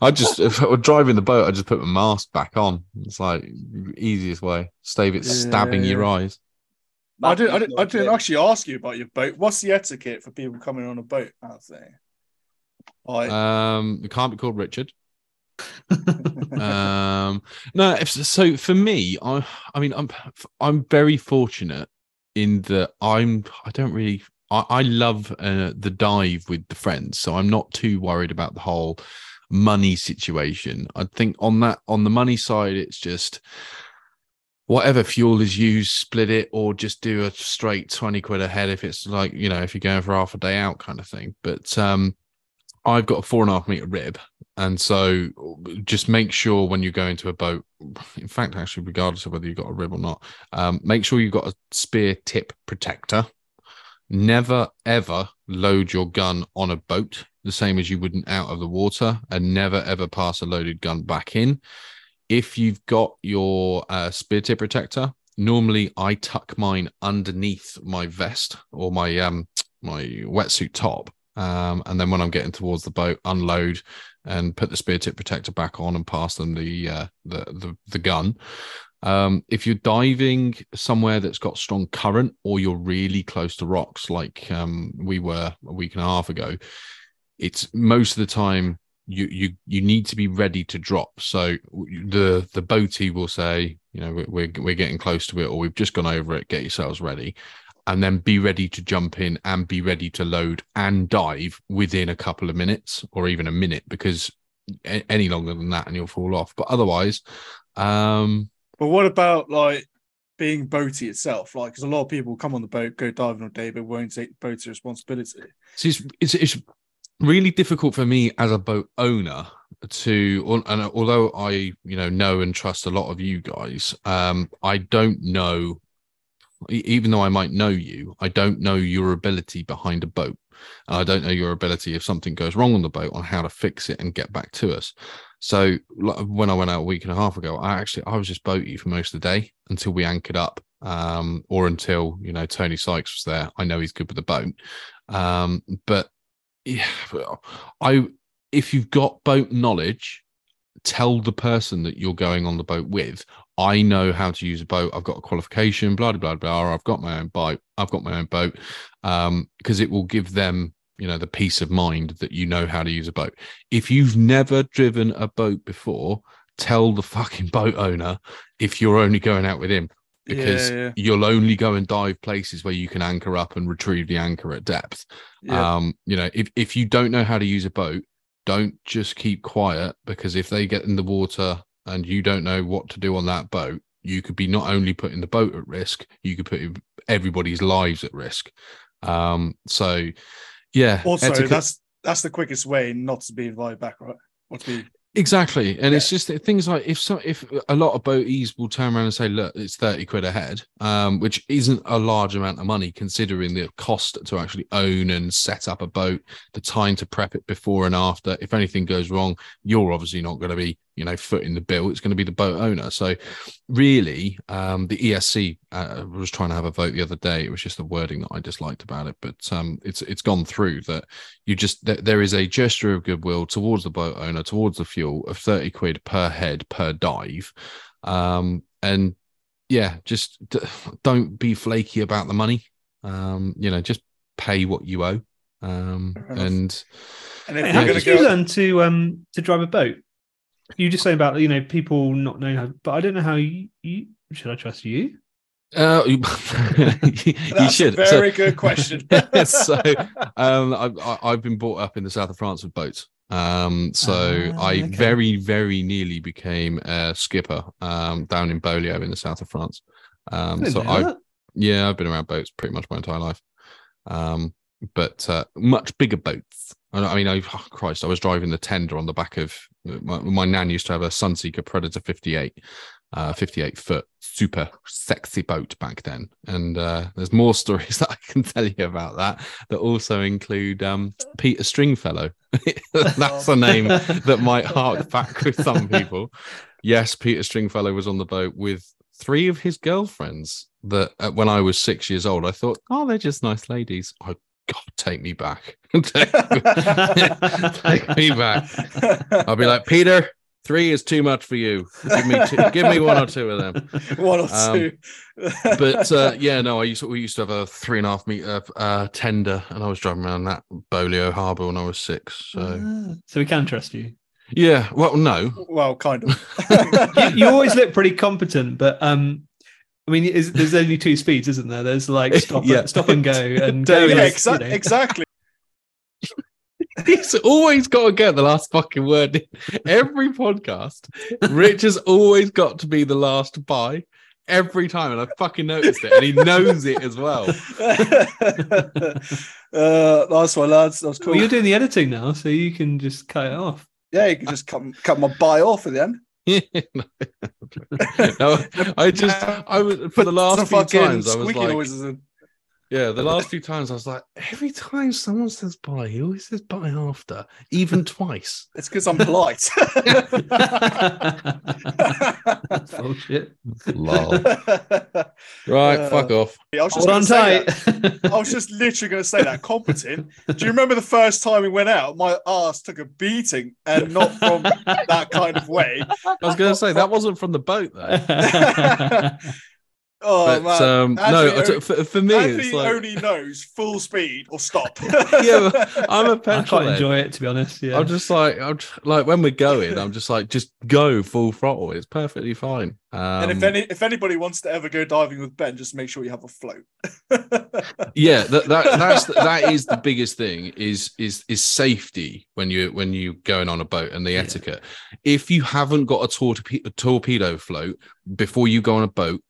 I just if I were driving the boat, I just put my mask back on. It's like easiest way. Stave it stabbing Yeah. your eyes. I didn't, I didn't, I didn't actually ask you about your boat. What's the etiquette for people coming on a boat out there? Like, Um, it can't be called Richard. um no if, so for me i i mean i'm i'm very fortunate in that i'm i don't really i, I love uh, the dive with the friends so i'm not too worried about the whole money situation. I think on that on the money side it's just whatever fuel is used split it or just do a straight 20 quid a head if it's like you know if you're going for half a day out kind of thing. But um I've got a four and a half meter rib. And so just make sure when you go into a boat, in fact, actually, regardless of whether you've got a rib or not, um, make sure you've got a spear tip protector. Never ever load your gun on a boat the same as you wouldn't out of the water, and never ever pass a loaded gun back in. If you've got your uh, spear tip protector, normally I tuck mine underneath my vest or my um my wetsuit top um, and then when I'm getting towards the boat, unload and put the spear tip protector back on and pass them the uh, the, the the gun. Um, if you're diving somewhere that's got strong current or you're really close to rocks, like um, we were a week and a half ago, it's most of the time you you you need to be ready to drop. So the the boatie will say, you know, we're we're getting close to it, or we've just gone over it. Get yourselves ready and then be ready to jump in and be ready to load and dive within a couple of minutes or even a minute because a- any longer than that and you'll fall off but otherwise um but what about like being boaty itself? Like, because a lot of people come on the boat, go diving all day, but won't take boaty responsibility. so it's, it's it's really difficult for me as a boat owner to and although i you know know and trust a lot of you guys um i don't know even though I might know you, I don't know your ability behind a boat. I don't know your ability if something goes wrong on the boat on how to fix it and get back to us. So when I went out a week and a half ago, I actually I was just boaty for most of the day until we anchored up, um, or until you know Tony Sykes was there. I know he's good with the boat, um, but yeah, I if you've got boat knowledge, tell the person that you're going on the boat with. I know how to use a boat. I've got a qualification. Blah blah blah. I've got my own boat. I've got my own boat. Um, because it will give them, you know, the peace of mind that you know how to use a boat. If you've never driven a boat before, tell the fucking boat owner if you're only going out with him because Yeah, yeah. you'll only go and dive places where you can anchor up and retrieve the anchor at depth. Yeah. Um, you know, if if you don't know how to use a boat, don't just keep quiet because if they get in the water and you don't know what to do on that boat, you could be not only putting the boat at risk, you could put everybody's lives at risk. Um, so yeah, also, etiquette- that's that's the quickest way not to be invited back, right? Or to be Exactly, and it's just things like if so, if a lot of boaties will turn around and say, "Look, it's thirty quid a head," um, which isn't a large amount of money considering the cost to actually own and set up a boat, the time to prep it before and after. If anything goes wrong, you're obviously not going to be, you know, foot in the bill. It's going to be the boat owner. So, really, um, the ESC uh, was trying to have a vote the other day. It was just the wording that I disliked about it, but um, it's it's gone through that you just th- there is a gesture of goodwill towards the boat owner towards the fuel of 30 quid per head per dive um and yeah just d- don't be flaky about the money um you know just pay what you owe um and and if Hey, you're how going did to you go, learn to um to drive a boat? You just saying about you know people not knowing how, but I don't know how you, you should I trust you? uh you, you should a So- very good question. so um I've, I- I've been brought up in the south of france with boats um so Ah, i okay. very very nearly became a skipper um down in Beaulieu in the south of france um didn't so i that. yeah i've been around boats pretty much my entire life um but uh, much bigger boats I I mean, I, oh, Christ, I was driving the tender on the back of my, my nan used to have a Sunseeker Predator 58, uh, 58 foot, super sexy boat back then. And uh, there's more stories that I can tell you about that that also include um, Peter Stringfellow. That's a name that might hark back with some people. Yes, Peter Stringfellow was on the boat with three of his girlfriends. That uh, when I was six years old, I thought, oh, they're just nice ladies. Oh, God, take me back. take, take me back. I'll be like, Peter, three is too much for you. Give me, two, give me one or two of them. one or Um, two. But uh, yeah, no, I used to, we used to have a three and a half meter uh, tender, and I was driving around that Beaulieu Harbour when I was six. So Ah, so we can trust you. yeah, well, no, well, kind of. you. You always look pretty competent, but um, I mean, is, there's only two speeds, isn't there? There's like stop, Yeah. stop and go, and go. Yeah, is, exa- you know. exactly. he's always got to get the last fucking word in every podcast. Rich has always got to be the last buy every time, and I fucking noticed it, and he knows it as well. uh, nice one, lads. That was cool. Well, you're doing the editing now, so you can just cut it off. yeah, you can just cut, cut my buy off at the end. no, I just I was for the last few times I was like. Yeah, the last few times I was like, every time someone says bye, he always says bye after, even twice. It's because I'm polite. That's bullshit. Lol. Right, Uh, fuck off. I was just Hold on gonna tight. I was just literally going to say that. Competent. Do you remember the first time we went out? My ass took a beating, and not from that kind of way. I was going to say that wasn't from the boat though. Oh but man, um, no, Anthony I t- for, for me, Anthony it's like only knows full speed or stop. yeah, I'm a I petrol I quite head. enjoy it, to be honest. Yeah. I'm just like, I'm tr- like when we're going, I'm just like, just go full throttle. It's perfectly fine. Um, and if any if anybody wants to ever go diving with Ben, just make sure you have a float. yeah, that, that that's that is the biggest thing is is is safety when you when you going on a boat and the Yeah. etiquette. If you haven't got a, torpe- a torpedo float before you go on a boat,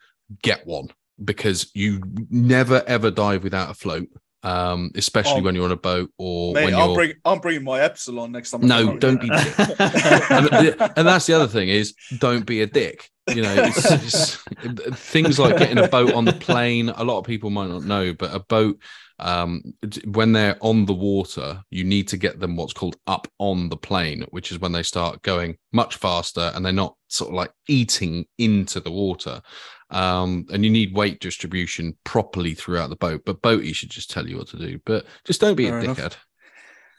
get one because you never ever dive without a float. Um, especially Oh. when you're on a boat or Mate, when I'm you're bring I'm bringing my Epsilon next time. No, don't be and, and that's the other thing is don't be a dick you know it's, it's things like getting a boat on the plane a lot of people might not know but a boat um when they're on the water you need to get them what's called up on the plane which is when they start going much faster and they're not sort of like eating into the water um and you need weight distribution properly throughout the boat but boaty should just tell you what to do but just don't be Fair a enough. dickhead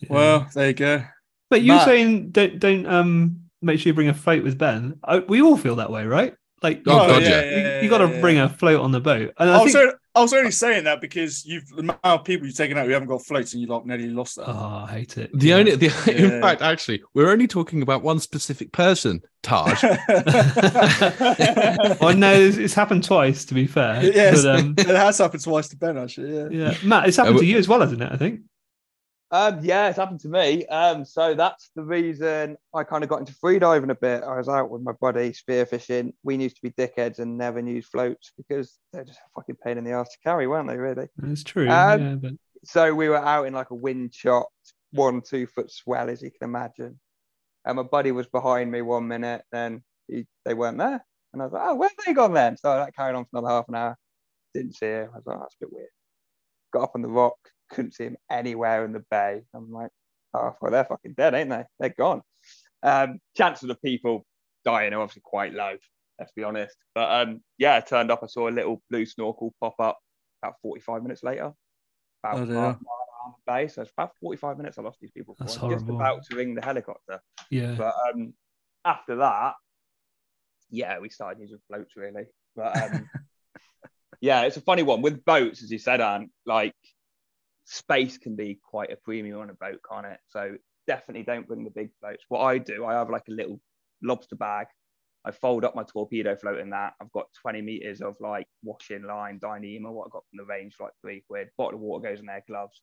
Yeah. Well, there you go. but you're Matt- saying don't don't um make sure you bring a fight with Ben. I, we all feel that way, right? Like Oh, God, you, yeah. you, got to bring a float on the boat. And I I was, think, only, I was only saying that because you've the amount of people you've taken out who haven't got floats and you like nearly lost that. oh, I hate it. The Yeah. only, the, in fact, actually, we're only talking about one specific person, Taj. well, no, it's, it's happened twice. To be fair, yes, But, um, it has happened twice to Ben actually. Yeah. yeah, Matt, it's happened Uh, to you as well, hasn't it? I think. Um, yeah, it's happened to me. Um, so that's the reason I kind of got into freediving a bit. I was out with my buddy spearfishing. We used to be dickheads and never used floats because they're just a fucking pain in the ass to carry, weren't they? Really. It's true. Um, yeah, but So we were out in like a wind shot, one two foot swell, as you can imagine. And my buddy was behind me one minute, then he, they weren't there, and I was like, "Oh, where have they gone then?" So that carried on for another half an hour. Didn't see him. I was like, oh, "That's a bit weird." Got up on the rock, couldn't see him anywhere in the bay. I'm like, "Oh, well, they're fucking dead, ain't they? They're gone." Um, chances of people dying are obviously quite low. Let's be honest. But um, yeah, I turned up. I saw a little blue snorkel pop up about 45 minutes later. About Oh, dear. half mile around the bay. So it's about 45 minutes I lost these people. That's I'm just about to ring the helicopter. yeah, But um, after that, yeah, we started using floats really. But um, yeah, it's a funny one with boats, as you said, Anne. Like space can be quite a premium on a boat, can't it? So definitely don't bring the big floats. What I do, I have like a little lobster bag. I fold up my torpedo float in that. I've got 20 meters of like washing line, Dyneema, what I got from the range like three quid. Bottle of water goes in there, gloves.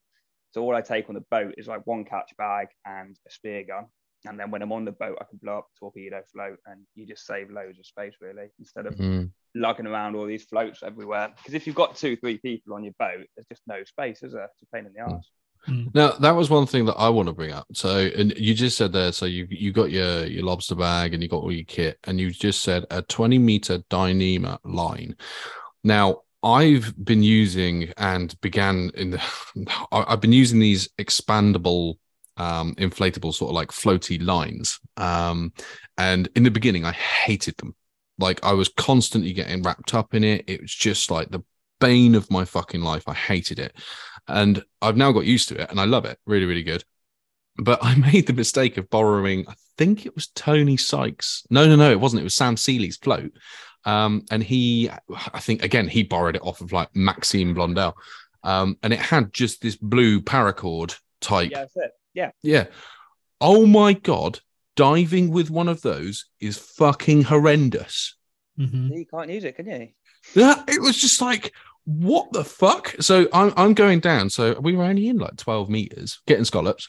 So all I take on the boat is like one catch bag and a spear gun. And then when I'm on the boat, I can blow up the torpedo float and you just save loads of space really instead of Mm. Lugging around all these floats everywhere. Because if you've got two, three people on your boat, there's just no space, is there? It's a pain in the arse. Mm. Now that was one thing that I want to bring up. So, and you just said there, so you you got your your lobster bag and you got all your kit, and you just said a twenty meter Dyneema line. Now, I've been using and began in the, I- I've been using these expandable, um, inflatable sort of like floaty lines. Um, and in the beginning, I hated them. Like I was constantly getting wrapped up in it. It was just like the bane of my fucking life. I hated it. And I've now got used to it and I love it. Really, really good. But I made the mistake of borrowing, I think it was Tony Sykes. No, no, no, it wasn't. It was Sam Seeley's float. Um, and he, I think, again, he borrowed it off of like Maxime Blondel. Um, and it had just this blue paracord type. Yeah, that's it. Yeah. Yeah. Oh my God. Diving with one of those is fucking horrendous. Mhm. You can't use it, can you? Yeah, it was just like, what the fuck? So I'm I'm going down. So we were only in like 12 meters, getting scallops.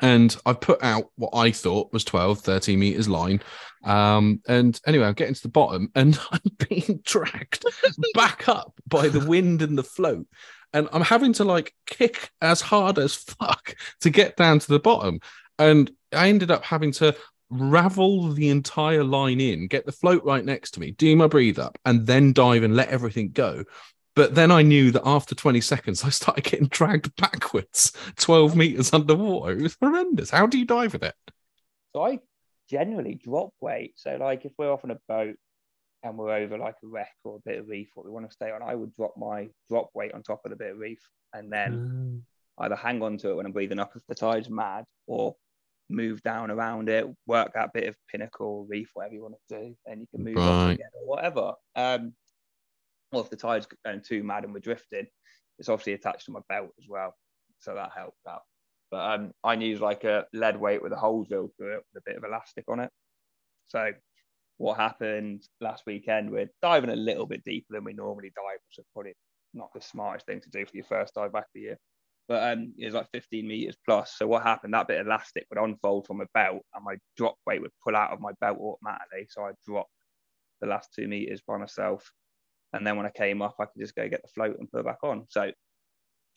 And I put out what I thought was 12, 13 meters line. Um, and anyway, I'm getting to the bottom and I'm being dragged back up by the wind and the float. And I'm having to like kick as hard as fuck to get down to the bottom. And I ended up having to ravel the entire line in, get the float right next to me, do my breathe up, and then dive and let everything go. But then I knew that after 20 seconds, I started getting dragged backwards 12 meters underwater. It was horrendous. How do you dive with it? So I generally drop weight. So like if we're off on a boat and we're over like a wreck or a bit of reef what we want to stay on, I would drop my drop weight on top of the bit of reef and then Um, either hang on to it when I'm breathing up if the tide's mad or move down around it, work that bit of pinnacle, reef, whatever you want to do, and you can move Right. again or whatever. Um, or if the tide's going too mad and we're drifting, it's obviously attached to my belt as well, so that helped out. But um, I use like a lead weight with a hole drilled through it with a bit of elastic on it. So what happened last weekend? We're diving a little bit deeper than we normally dive, which is probably not the smartest thing to do for your first dive back of the year but um, it was like 15 meters plus. So what happened? That bit of elastic would unfold from my belt, and my drop weight would pull out of my belt automatically. So I dropped the last two meters by myself, and then when I came up, I could just go get the float and put it back on. So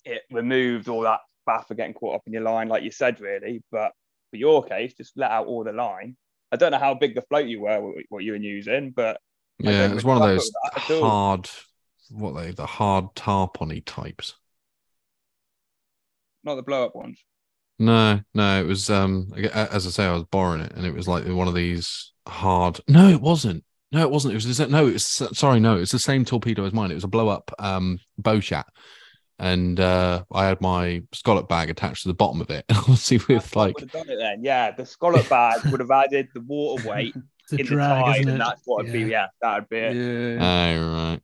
it removed all that of getting caught up in your line, like you said, really. But for your case, just let out all the line. I don't know how big the float you were, what- you were using, but Yeah, it was one of those with that at all. hard, what they, the hard tarpony types. Not the blow up ones. No, no, it was um as I say, I was borrowing it, and it was like one of these hard. No, it wasn't. No, it wasn't. It was the no. It was sorry, no. It's the same torpedo as mine. It was a blow up um bow chat. and uh, I had my scallop bag attached to the bottom of it. And obviously, with like, would have done it then. Yeah, the scallop bag would have added the water weight It's a in drag, the tide, isn't and it? that's what it'd be. Yeah, that'd be it. Yeah. oh right.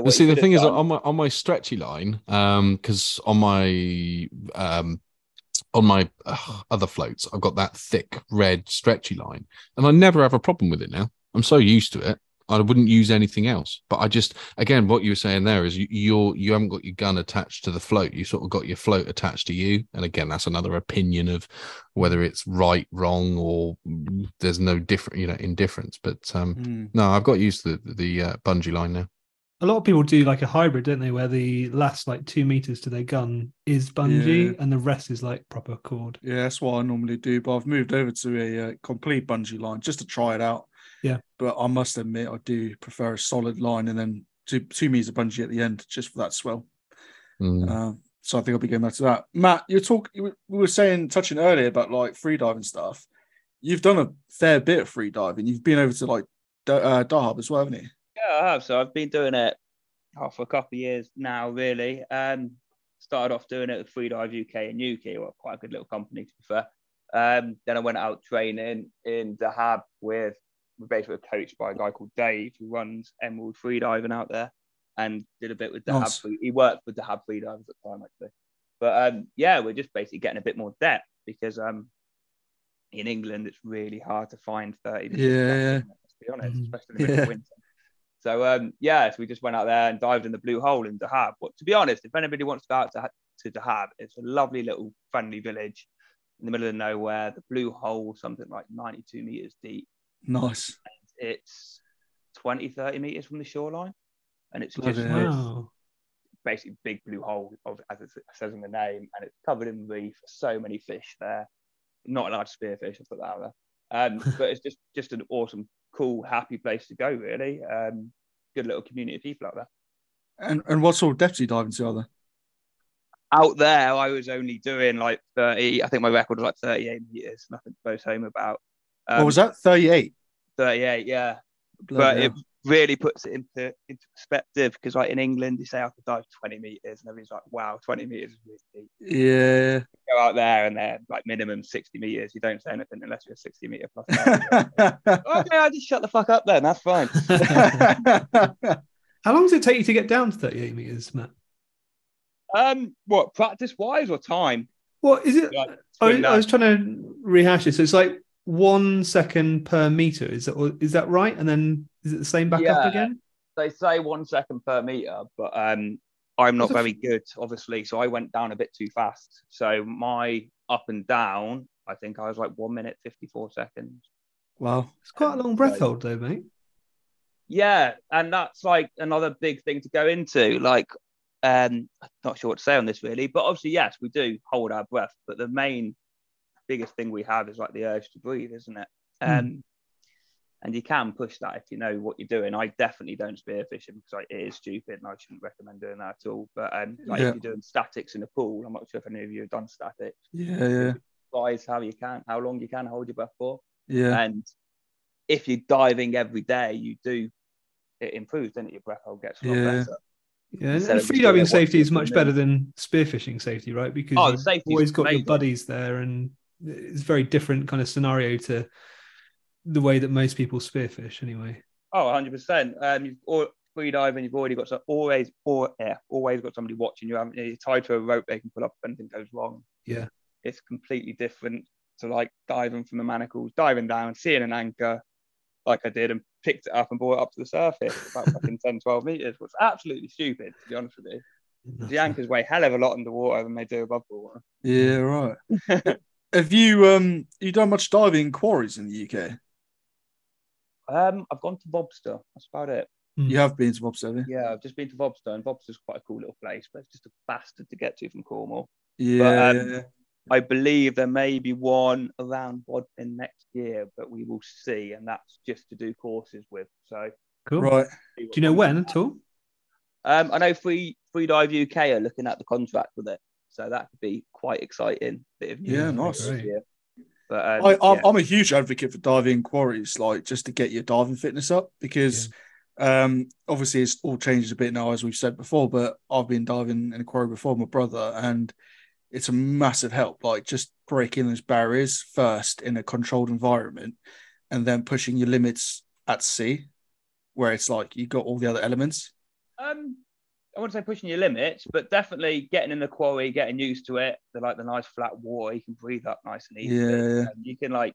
So see, the thing is, done- on my on my stretchy line, um, because on my um, on my uh, other floats, I've got that thick red stretchy line, and I never have a problem with it now. I'm so used to it. I wouldn't use anything else. But I just, again, what you were saying there is you you're you haven't got your gun attached to the float. You sort of got your float attached to you. And again, that's another opinion of whether it's right, wrong, or there's no different, you know, indifference. But um, Mm. no, I've got used to the the uh, bungee line now. A lot of people do like a hybrid, don't they? Where the last like two meters to their gun is bungee, Yeah. and the rest is like proper cord. Yeah, that's what I normally do. But I've moved over to a uh, complete bungee line just to try it out. Yeah. But I must admit, I do prefer a solid line and then two two meters of bungee at the end just for that swell. Mm. Um, so I think I'll be going back to that. Matt, you're talking. were- We were saying touching earlier about like free diving stuff. You've done a fair bit of free diving. You've been over to like Da- uh, Dahab as well, haven't you? Yeah, I have. So I've been doing it oh, for a couple of years now, really. Um, started off doing it with Freedive UK and UK, well, quite a good little company to be fair. Um, then I went out training in the Dahab with, basically coached by a guy called Dave who runs Emerald Freediving out there and did a bit with the Nice. Free, he worked with the Dahab Freedivers at the time, actually. But um, yeah, we're just basically getting a bit more depth because um, in England it's really hard to find 30 meters Yeah, depth? Let's be honest, Mhm. especially in the Yeah. winter. So um, yeah, so we just went out there and dived in the blue hole in Dahab. But to be honest, if anybody wants to go out to, to Dahab, it's a lovely little friendly village in the middle of nowhere. The blue hole, something like 92 meters deep. Nice. It's 20, 30 meters from the shoreline. And it's Bloody just this Wow. basically big blue hole, of, as it says in the name, and it's covered in reef. So many fish there. Not allowed to spearfish. I'll put that out there. Um, but it's just just an awesome, cool, happy place to go. Really, um, good little community of people out there. And and what sort of depths you diving to? Are there? Out there, I was only doing like thirty. I think my record was like thirty-eight meters. Nothing to boast home about. Um, what was that? Thirty eight. Thirty-eight, yeah. but it really puts it into into perspective because like in England you say I could dive 20 meters and everybody's like wow 20 meters is really deep yeah. go out there and they're like minimum 60 meters you don't say anything unless you're 60 meter plus okay I just shut the fuck up then that's fine How long does it take you to get down to 38 meters, Matt? um what practice wise or time What is it? Like, I, I was trying to rehash it. So it's like one second per meter. Is that is that right? And then is it the same back Yeah. up again? they say one second per meter, but um, I'm not very good, obviously. So I went down a bit too fast. So my up and down, I think I was like one minute fifty four seconds. wow. It's quite a long breath So- hold, though, mate. Yeah, and that's like another big thing to go into. Like, um, I'm not sure what to say on this really, but obviously, yes, we do hold our breath, but the main biggest thing we have is like the urge to breathe, isn't it? Hmm. Um, and you can push that if you know what you're doing. I definitely don't spearfish them because like, it is stupid and I shouldn't recommend doing that at all. But um, like Yeah. if you're doing statics in a pool, I'm not sure if any of you have done statics. Yeah, yeah, Guys, how you can, how long you can hold your breath for. yeah. And if you're diving every day, you do it improves, then your breath hold gets a lot Yeah. better. Yeah, and, Instead and of free diving safety is much better than spearfishing safety, right? Because oh, you've always got your buddies there, and it's a very different kind of scenario to the way that most people spearfish, anyway. Oh, 100 percent. Um, you've all, free diving, you've already got some always, or yeah, always got somebody watching you. haven't you? You're tied to a rope they can pull up if anything goes wrong. Yeah. it's completely different to like diving from the manacles, diving down, seeing an anchor, like I did, and picked it up and brought it up to the surface about fucking 10, 12 meters. Was absolutely stupid, to be honest with you. The anchors weigh hell of a lot underwater than they do above the water. Yeah, right. Have you um you done much diving in quarries in the UK? Um, I've gone to Vobster. That's about it. You have been to Vobster, have you? Yeah, I've just been to Vobster, and Vobster's quite a cool little place, but it's just a bastard to get to from Cornwall. Yeah, um, yeah. I believe there may be one around Bodmin next year, but we will see, and that's just to do courses with. So, Cool. right. Do you know when at all? Um, I know Free Free Dive UK are looking at the contract with it, so that could be quite exciting. Bit of news Yeah, nice. this. But um, I, I'm, yeah. I'm a huge advocate for diving in quarries, like just to get your diving fitness up because Um, obviously, it's all changed a bit now, as we've said before. But I've been diving in a quarry before, my brother, and it's a massive help. Like just breaking those barriers first in a controlled environment, and then pushing your limits at sea, where it's like you've got all the other elements. Um, I wouldn't say pushing your limits, but definitely getting in the quarry, getting used to it. The like the nice flat water, you can breathe up nice and easy. Yeah. And you can like,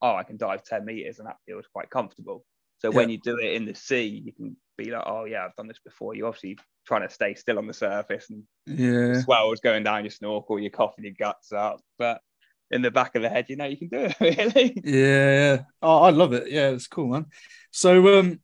oh, I can dive ten meters, and that feels quite comfortable. So when you do it in the sea, you can be like, oh yeah, I've done this before. You're obviously trying to stay still on the surface, and Yeah, swells going down your snorkel, you're coughing your guts up. But in the back of the head, you know you can do it really. yeah, yeah. Oh, I love it. Yeah, it's cool, man. So, um,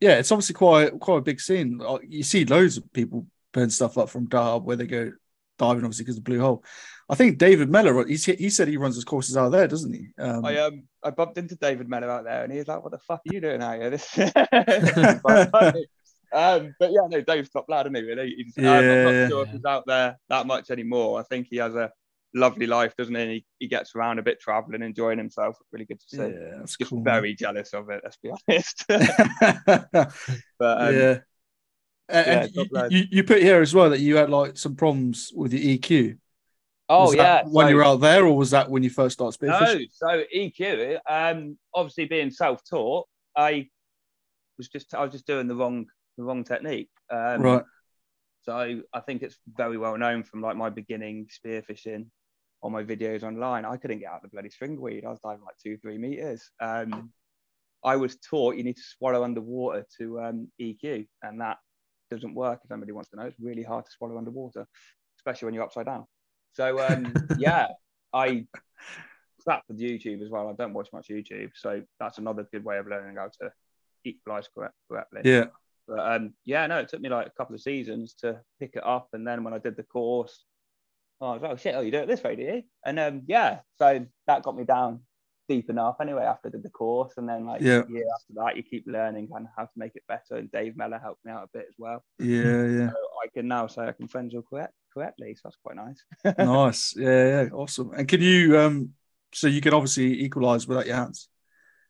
yeah, it's obviously quite quite a big scene. You see loads of people putting stuff up from Dahab where they go diving, obviously because of the blue hole. I think David Meller, he's, he said he runs his courses out there, doesn't he? Um, I um I bumped into David Meller out there, and he was like, "What the fuck are you doing out here?" This, funny. um, but yeah, no, Dave's top lad, isn't he? Really, He's- um, I'm not sure if he's out there that much anymore. I think he has a lovely life, doesn't he? And he, he gets around a bit, traveling, enjoying himself. Really good to see. yeah, that's Just cool. very jealous of it. Let's be honest. but um, yeah. And, and you, you, you put here as well that you had like some problems with your EQ. oh yeah, when so- you were out there, or was that when you first started No, spearfishing? so EQ, um, obviously being self-taught, I was just I was just doing the wrong the wrong technique. Um, right. So I think it's very well known from like my beginning spearfishing on my videos online. I couldn't get out the bloody stringweed. I was diving like two, three meters. Um, I was taught you need to swallow underwater to um, EQ, and that doesn't work. If anybody wants to know, it's really hard to swallow underwater, especially when you're upside down. So um, yeah, I crap with YouTube as well. I don't watch much YouTube, so that's another good way of learning how to equalize correct, correctly. Yeah. But um, yeah, no, it took me like a couple of seasons to pick it up, and then when I did the course, I was like, oh shit, oh, you do it this way, do you? And um, yeah, so that got me down deep enough anyway after I did the course, and then like Yeah. year after that, you keep learning kind of how to make it better. And Dave Meller helped me out a bit as well. Yeah, yeah. So I can now say I can Frenzel correct correctly, so that's quite nice. nice. Yeah, yeah. Awesome. And can you um so you can obviously equalize without your hands?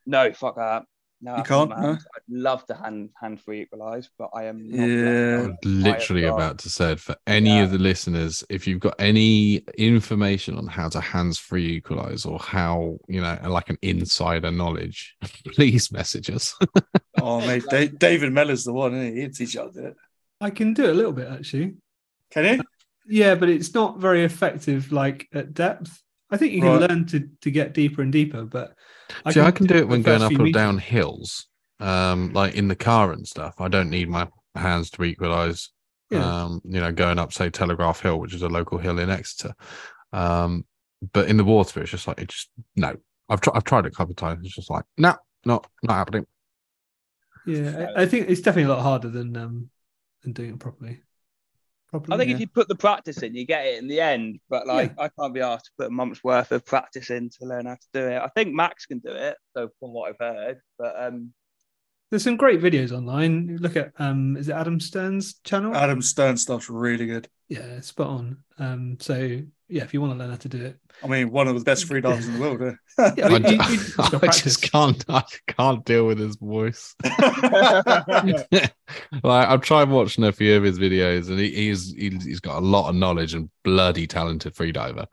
No, fuck that. No, You can't, no? I'd love to hand hand free equalize, but I am not Yeah. I blessed. was literally I got- about to say it for any Yeah. of the listeners, if you've got any information on how to hands-free equalize or how you know, like an insider knowledge, please message us. Oh mate, Da- David Meller's the one, isn't he? He'd teach you how to do it. I can do a little bit actually. Can you? Yeah, but it's not very effective like at depth. I think you can Right. learn to to get deeper and deeper, but See, I can do it when going up or meters. down hills, um, like in the car and stuff. I don't need my hands to equalize. Yeah. Um, you know, going up, say, Telegraph Hill, which is a local hill in Exeter. Um, but in the water, it's just like it just no. I've tried. I've tried it a couple of times. It's just like no, not not happening. Yeah, I, I think it's definitely a lot harder than um than doing it properly. Properly, I think yeah. if you put the practice in, you get it in the end. But like, I can't be asked to put a month's worth of practice in to learn how to do it. I think Max can do it, so from what I've heard. But um, There's some great videos online. Look at um, is it Adam Stern's channel? Adam Stern stuff's really good. yeah, spot on. Um, so yeah, if you want to learn how to do it, I mean, one of the best free divers in the world. yeah, I, you- ju- you- you just I just can't. I can't deal with his voice. eh? like I've tried watching a few of his videos, and he, he's he's he's got a lot of knowledge and bloody talented freediver,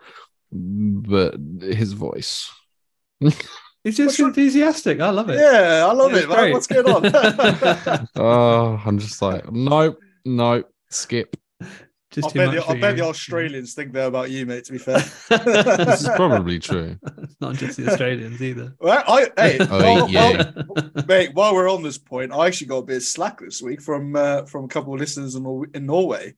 but his voice. It's just What's wrong- enthusiastic. I love it. yeah, I love Yeah, it, it's man. great. What's going on? Oh, I'm just like nope, nope, skip. Just I bet, the, I bet the Australians think that about you, mate. To be fair, This is probably true. It's not just the Australians either. well, I, hey, Oh, while- yeah. while- mate. While we're on this point, I actually got a bit of slack this week from uh, from a couple of listeners in, in Norway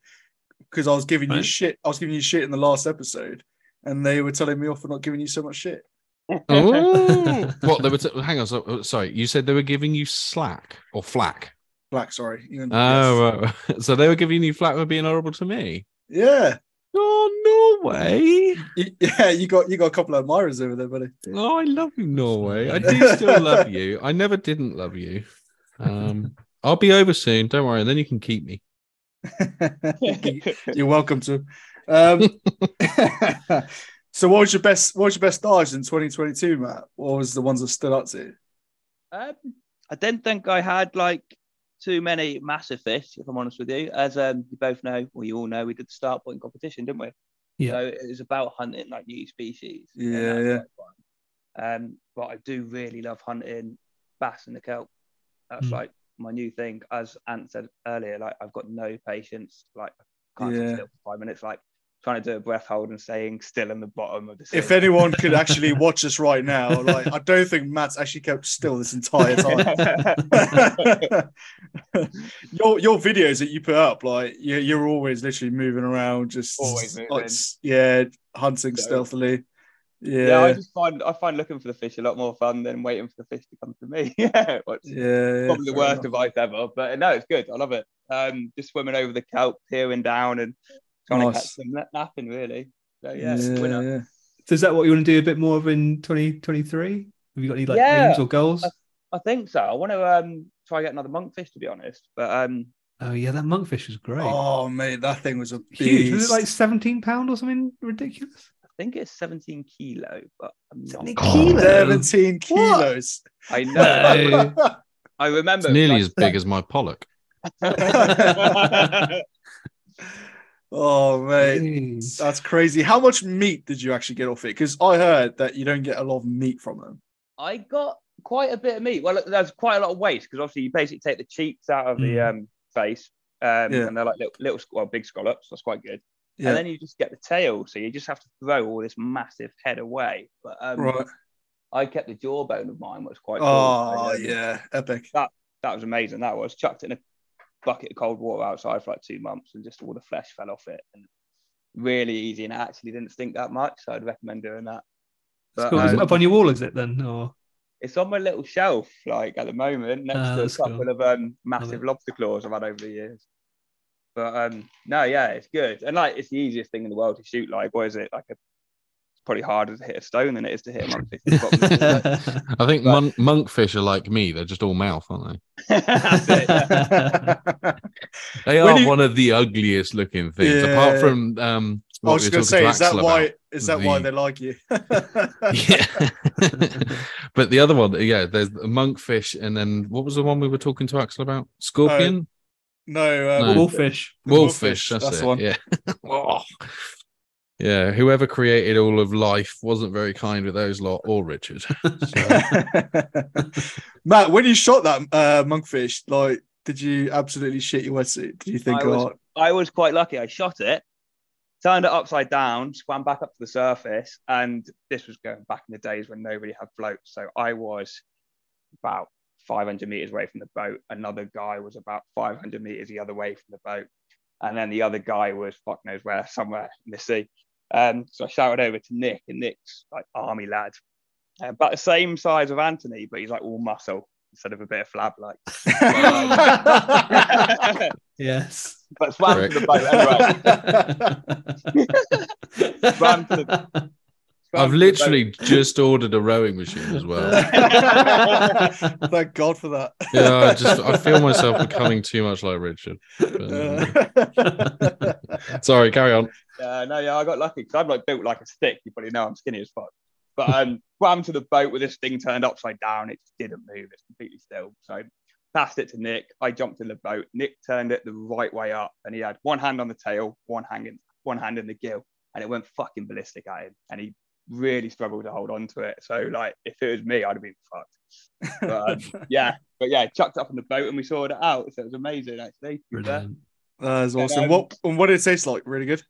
because I was giving you shit. I was giving you shit in the last episode, and they were telling me off for not giving you so much shit. Oh, what they were? T- hang on. So, oh, sorry, you said they were giving you slack or flack. Black, sorry. You know, Oh, right. so they were giving you flack for being horrible to me. Yeah. Oh, Norway. yeah, yeah. You got you got a couple of admirers over there, buddy. Oh, I love you, Norway. I do still love you. I never didn't love you. Um, I'll be over soon. Don't worry. And Then you can keep me. You're welcome to. Um, so, what was your best? What was your best dives in 2022, Matt? What was the ones that stood out to you? um, I didn't think I had like too many massive fish, if I'm honest with you. As um, you both know, or you all know, we did the start point competition, didn't we? Yeah. So it was about hunting like new species. Yeah, yeah. Um, but I do really love hunting bass in the kelp. That's Mm. like my new thing. As Ant said earlier, like I've got no patience. Like I can't Yeah. sit still for five minutes. Like trying to do a breath hold and staying still in the bottom of the sea. If anyone could actually watch us right now, like I don't think Matt's actually kept still this entire time. your your videos that you put up, like you, you're always literally moving around, just Always like, yeah, hunting So- stealthily. yeah, Yeah, I just find I find looking for the fish a lot more fun than waiting for the fish to come to me. yeah, yeah, probably the worst enough. advice ever. But no, it's good. I love it. Um, just swimming over the kelp, peering down, and trying to Nice. catch them na- napping. Really. So yeah, it's winner. yeah. So is that what you want to do a bit more of in 2023? Have you got any like Yeah. aims or goals? I think so. I want to um try get another monkfish to be honest. But um, Oh yeah, that monkfish was great. Oh mate, that thing was a Huge. Was it like 17 pound or something ridiculous? I think it's 17 kilo, but I'm not. 17 Oh, kilo. Seventeen kilos. I know. No. I remember. It's nearly like- as big as my pollock. oh mate, Jeez. that's crazy. How much meat did you actually get off it? Because I heard that you don't get a lot of meat from them. I got quite a bit of meat. Well, there's quite a lot of waste because obviously you basically take the cheeks out of the Mm. um, face, um, Yeah. and they're like little, little, well, big scallops. That's quite good. Yeah, And then you just get the tail, so you just have to throw all this massive head away. But um, right. I kept the jawbone of mine, which was quite. Oh I, um, yeah, epic. that that was amazing. That was chucked in a bucket of cold water outside for like two months, and just all the flesh fell off it. And really easy, and it actually didn't stink that much. So I'd recommend doing that. But, cool. Is it um, up on your wall, is it then? Or it's on my little shelf, like at the moment, next Ah, to a couple cool. of um, massive lobster claws I've had over the years. But um, no, yeah, it's good, and like it's the easiest thing in the world to shoot. Like, what is it? Like, a, probably harder to hit a stone than it is to hit a monkfish. at the bottom of the I think But- mon- monkfish are like me; they're just all mouth, aren't sea. That's it, yeah. they? They are you- one of the ugliest looking things, Yeah. apart from um. I was we gonna say, is that Axel why? Is that why they like you? yeah. but the other one, yeah, there's the monkfish, and then what was the one we were talking to Axel about? Scorpion, no, uh, No. Wolfish. wolfish. That's, that's it. the one. Yeah. Oh. Yeah. Whoever created all of life wasn't very kind with those lot, or Richard. Matt, when you shot that uh, monkfish, like, did you absolutely shit your wetsuit? Did you think, I was- oh, I was quite lucky. I shot it, turned it upside down, swam back up to the surface, and this was going back in the days when nobody had floats. So I was about 500 meters away from the boat. Another guy was about 500 meters the other way from the boat, and then the other guy was fuck knows where, somewhere in the sea. Um, so I shouted over to Nick, and Nick's like army lad, uh, about the same size of Anthony, but he's like all muscle instead of a bit of flab like. Yes. but swam to the boat anyway. Swam to the- I've literally just ordered a rowing machine as well. thank God for that. Yeah, I just I feel myself becoming too much like Richard. But, um, sorry, carry on. Uh, no, yeah, I got lucky because I'm like built like a stick. You probably know I'm skinny as fuck. But um, swam to the boat with this thing turned upside down. It just didn't move. It's completely still. So passed it to Nick. I jumped in the boat. Nick turned it the right way up, and he had one hand on the tail, one hand in one hand in the gill, and it went fucking ballistic at him. And he really struggled to hold on to it. So like, if it was me, I'd have been fucked. But, um, yeah, but yeah, chucked up on the boat, and we sorted it out. So it was amazing actually. to be fair. Brilliant. That is awesome. Um, what and what did it taste like? Really good.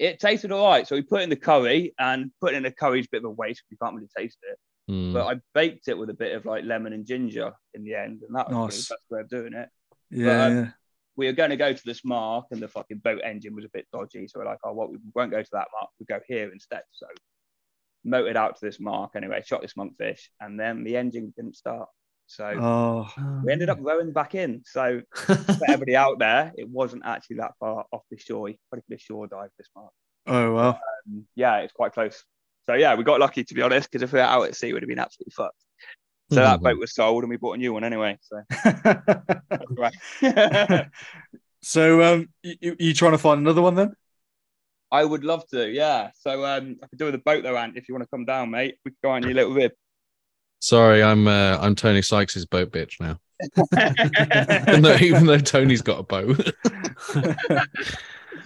It tasted all right. So we put in the curry, and putting in the curry is a bit of a waste. You can't really taste it. Hmm. But I baked it with a bit of like lemon and ginger in the end, and that was Nice. the best way of doing it. Yeah, um, yeah. We were going to go to this mark, and the fucking boat engine was a bit dodgy. So we're like, oh, what? we won't go to that mark. We'll go here instead. So motored out to this mark anyway. Shot this monkfish, and then the engine didn't start. So Oh, we ended up rowing back in. So for everybody out there, it wasn't actually that far off the shore. You probably could have shore dive this mark. oh well. Um, yeah, it's quite close. So yeah, we got lucky to be honest, because if we were out at sea, we'd have been absolutely fucked. So that Mhm. boat was sold, and we bought a new one anyway. So right. so, um, you, you you trying to find another one then? I would love to. Yeah. So um, I could do with a boat though, Ant. If you want to come down, mate, we could go on your little rib. Sorry, I'm uh, I'm Tony Sykes's boat bitch now. even, though, even though Tony's got a boat.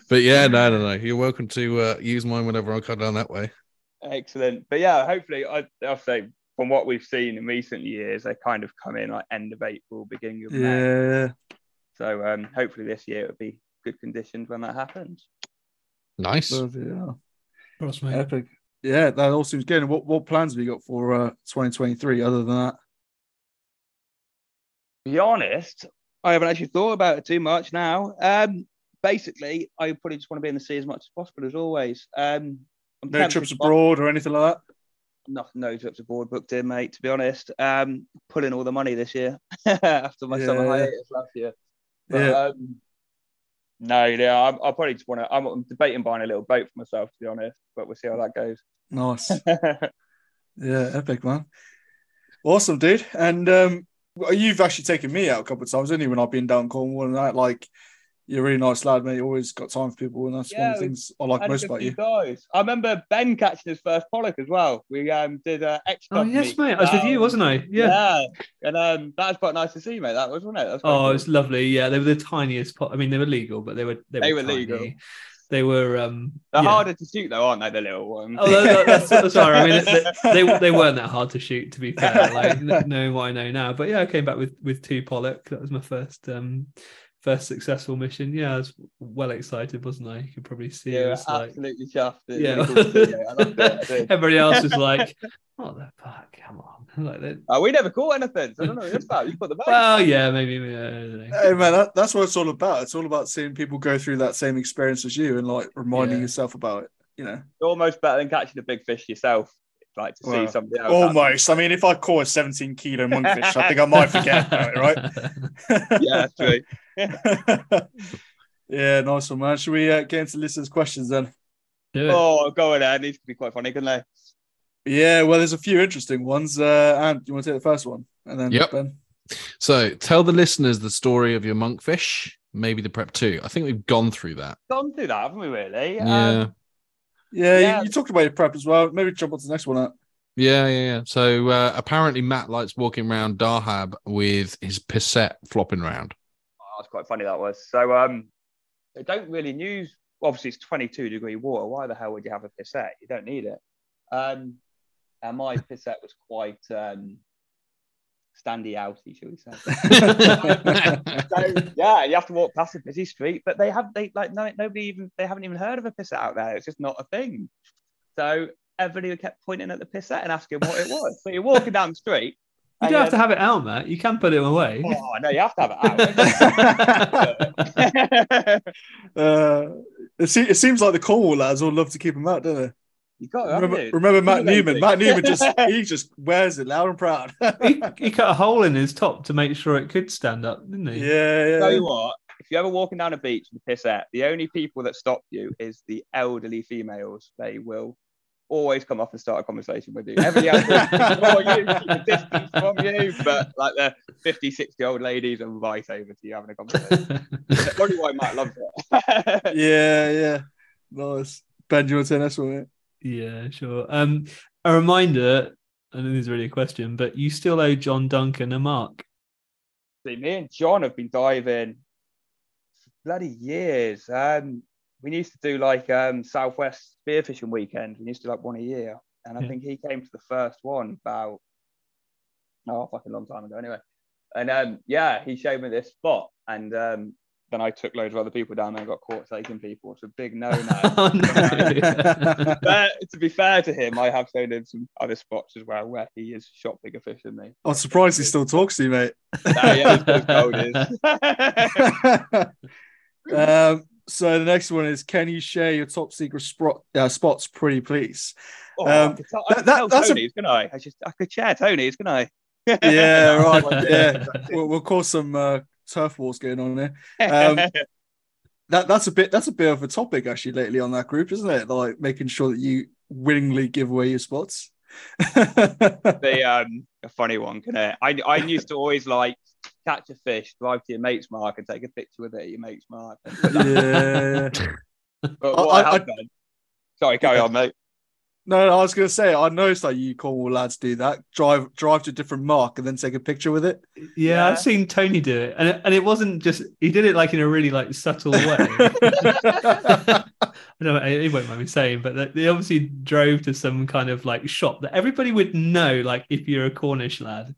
but yeah, no, no, no. You're welcome to uh, use mine whenever I come down that way. Excellent. But yeah, hopefully, I, I'll say from what we've seen in recent years, they kind of come in like end of April, beginning of May. Yeah. So um, hopefully this year it'll be good conditions when that happens. Nice. Bloody hell. Cross, mate. Epic. Yeah, that all seems good. And What what plans have you got for uh, 2023 other than that? To be honest, I haven't actually thought about it too much now. Um, basically, I probably just want to be in the sea as much as possible, as always. Um, No trips abroad or anything like that? No, no trips abroad booked in, mate. To be honest, um, pulling all the money this year after my summer Yeah. hiatus last year. But, Yeah. um, no, yeah, I, I probably just want to. I'm, I'm debating buying a little boat for myself, to be honest. But we'll see how that goes. Nice. Yeah, epic, man. Awesome, dude. And um, you've actually taken me out a couple of times, didn't you, when I've been down Cornwall and that? Like, you're a really nice lad, mate. You always got time for people, and that's one of the things I like most about you. Guys. I remember Ben catching his first pollock as well. We um, did a X Oh Cup yes, meet mate. I was with you, wasn't I? Yeah. Yeah, and um, that was quite nice to see, mate. That was, wasn't it? That was Oh, cool. it was lovely. Yeah, they were the tiniest pot. I mean, they were legal, but they were they, They were, were tiny. legal. They were um. They're yeah. harder to shoot though, aren't they? The little ones. Oh, that- that's, that's sorry. I mean, they, they they weren't that hard to shoot, to be fair. Like knowing what I know now, but yeah, I came back with with two pollock. That was my first um first successful mission. Yeah, I was well excited, wasn't I? You could probably see. yeah, it was like, absolutely chuffed. It yeah. really cool to see, mate. I loved it, Everybody else was like, "What the fuck? Come on!" Like that. Oh, we never caught anything. So I don't know what it's about. You put the boat. Well, yeah, maybe. maybe I don't know. Hey, man, that, that's what it's all about. It's all about seeing people go through that same experience as you and like reminding Yeah. yourself about it. You know, It's almost better than catching a big fish yourself. Like to Well, see somebody else. have almost. I mean, if I caught a 17 kilo monkfish, I think I might forget about it, right? Yeah, that's true. yeah, nice one, man. Should we uh, get into listeners' questions then? Do it. Oh, go on there. These could be quite funny, couldn't they? Yeah, well, there's a few interesting ones. Uh, and you want to take the first one, and then Yep. Ben. So tell the listeners the story of your monkfish, maybe the prep two. I think we've gone through that. Gone through that, haven't we? Really? Yeah. Um, Yeah, Yeah. You, you talked about your prep as well. Maybe jump on to the next one. Out. Yeah, yeah, yeah. So uh, apparently Matt likes walking around Dahab with his pisset flopping around. Oh, that's quite funny that was. So um they don't really use obviously it's 22 degree water. Why the hell would you have a pisset? You don't need it. Um and my pisset was quite um standy outy, shall we say. so yeah, you have to walk past a busy street, but they have they like no nobody even they haven't even heard of a pisset out there. It's just not a thing. So everybody kept pointing at the pisset and asking what it was. So you're walking down the street. You don't have to have it out, Matt. You can put it away. Oh no, you have to have it out. uh, it, se- it seems like the Cornwall lads all love to keep them out, don't they? You got it, haven't Remember, you? remember Matt Amazing. Newman? Matt Newman just he just wears it loud and proud. he, he cut a hole in his top to make sure it could stand up, didn't he? yeah, Tell you what, if you're ever walking down a beach with piss pisset, the only people that stop you is the elderly females. They will always come up and start a conversation with you. Everybody else will you, keep a distance from you, but like the 50, 60 old ladies are right over to you having a conversation. That's probably why Matt loves it. yeah, yeah. Nice. Ben, do you want to say this one? Yeah, sure. Um, a reminder. I don't think it's really a question, but you still owe John Duncan a mark. See, me and John have been diving for bloody years. Um, we used to do like um, Southwest spearfishing weekend. We used to do like one a year, and I Yeah. think he came to the first one about oh, fucking long time ago. Anyway, and um, yeah, he showed me this spot, and um, then I took loads of other people down there and got caught taking people. It's a big no no. oh, no. but to be fair to him, I have shown him some other spots as well where he has shot bigger fish than me. I'm surprised he still talks to you, mate. Oh, yeah, he's as gold is. um, so the next one is: Can you share your top secret spot, uh, spots, pretty please? Oh, I Um, could tell, I could that- tell that's a- Tony's, can I? I just I could share Tony's, can I? Yeah, right. I won't do Yeah, we'll, we'll cause some uh, turf wars going on there. Um, That that's a bit that's a bit of a topic actually lately on that group, isn't it? Like making sure that you willingly give away your spots. the um a funny one, can it? I I used to always like catch a fish, drive to your mate's mark, and take a picture with it at your mate's mark. yeah. But I- what I, I- have done. Sorry, carry on, mate. No, no, I was going to say, I noticed that you Cornwall lads do that. Drive, drive to a different mark and then take a picture with it. Yeah, Yeah. I've seen Tony do it, and it, and it wasn't just he did it like in a really like subtle way. I know he won't mind me saying, but they- they obviously drove to some kind of like shop that everybody would know, like if you're a Cornish lad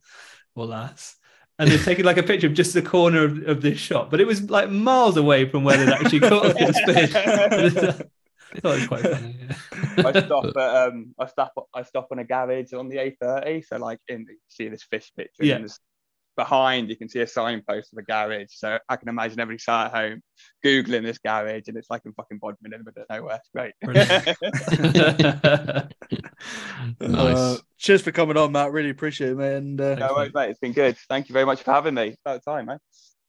or lass. And they're taking like a picture of just the corner of, of this shop, but it was like miles away from where they'd actually caught this fish. I thought it was quite funny. Yeah. I stop at um, I stop I stop on a garage on the A30. So like in you see this fish picture, Yeah. and behind you can see a signpost of a garage. So I can imagine everybody sat at home googling this garage, and it's like in fucking Bodmin in the middle of nowhere. It's great. nice. Uh, cheers for coming on, Matt. Really appreciate it, man. And uh, no worries, mate. It's been good. Thank you very much for having me. About time, man.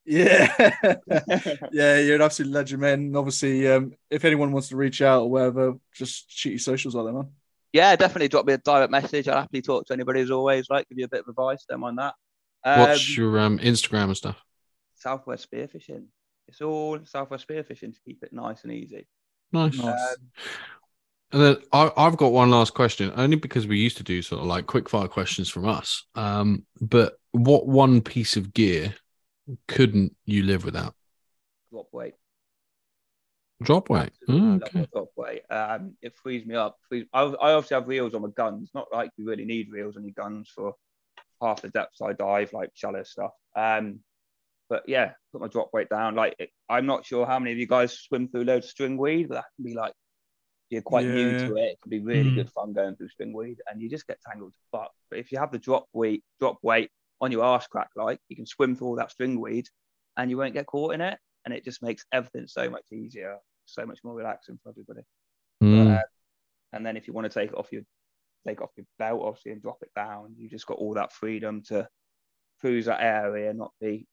Yeah, yeah, you're an absolute legend, man. And Obviously, um, if anyone wants to reach out or whatever, just shoot your socials out there, man. yeah, definitely drop me a direct message. I'll happily talk to anybody as always. Like, give you a bit of advice. Don't mind that. Um, What's your um, Instagram and stuff? Southwest Spearfishing. It's all Southwest Spearfishing to keep it nice and easy. Nice. Nice. Um, And then I, I've got one last question, only because we used to do sort of like quick fire questions from us. Um, but what one piece of gear couldn't you live without? drop weight. Drop weight. Oh, okay. drop weight. Um, it frees me up. Frees, I, I obviously have reels on my guns. Not like you really need reels on your guns for half the depths I dive, like shallow stuff. Um, but yeah, put my drop weight down. Like it, I'm not sure how many of you guys swim through loads of stringweed, but that can be like you're quite new to it. It can be really Mm. good fun going through stringweed, and you just get tangled fuck. But if you have the drop weight, drop weight on your ass crack, like you can swim through all that stringweed, and you won't get caught in it, and it just makes everything so much easier, so much more relaxing for everybody. Mm. Uh, and then if you want to take it off your take off your belt, obviously, and drop it down, you just got all that freedom to cruise that area, not be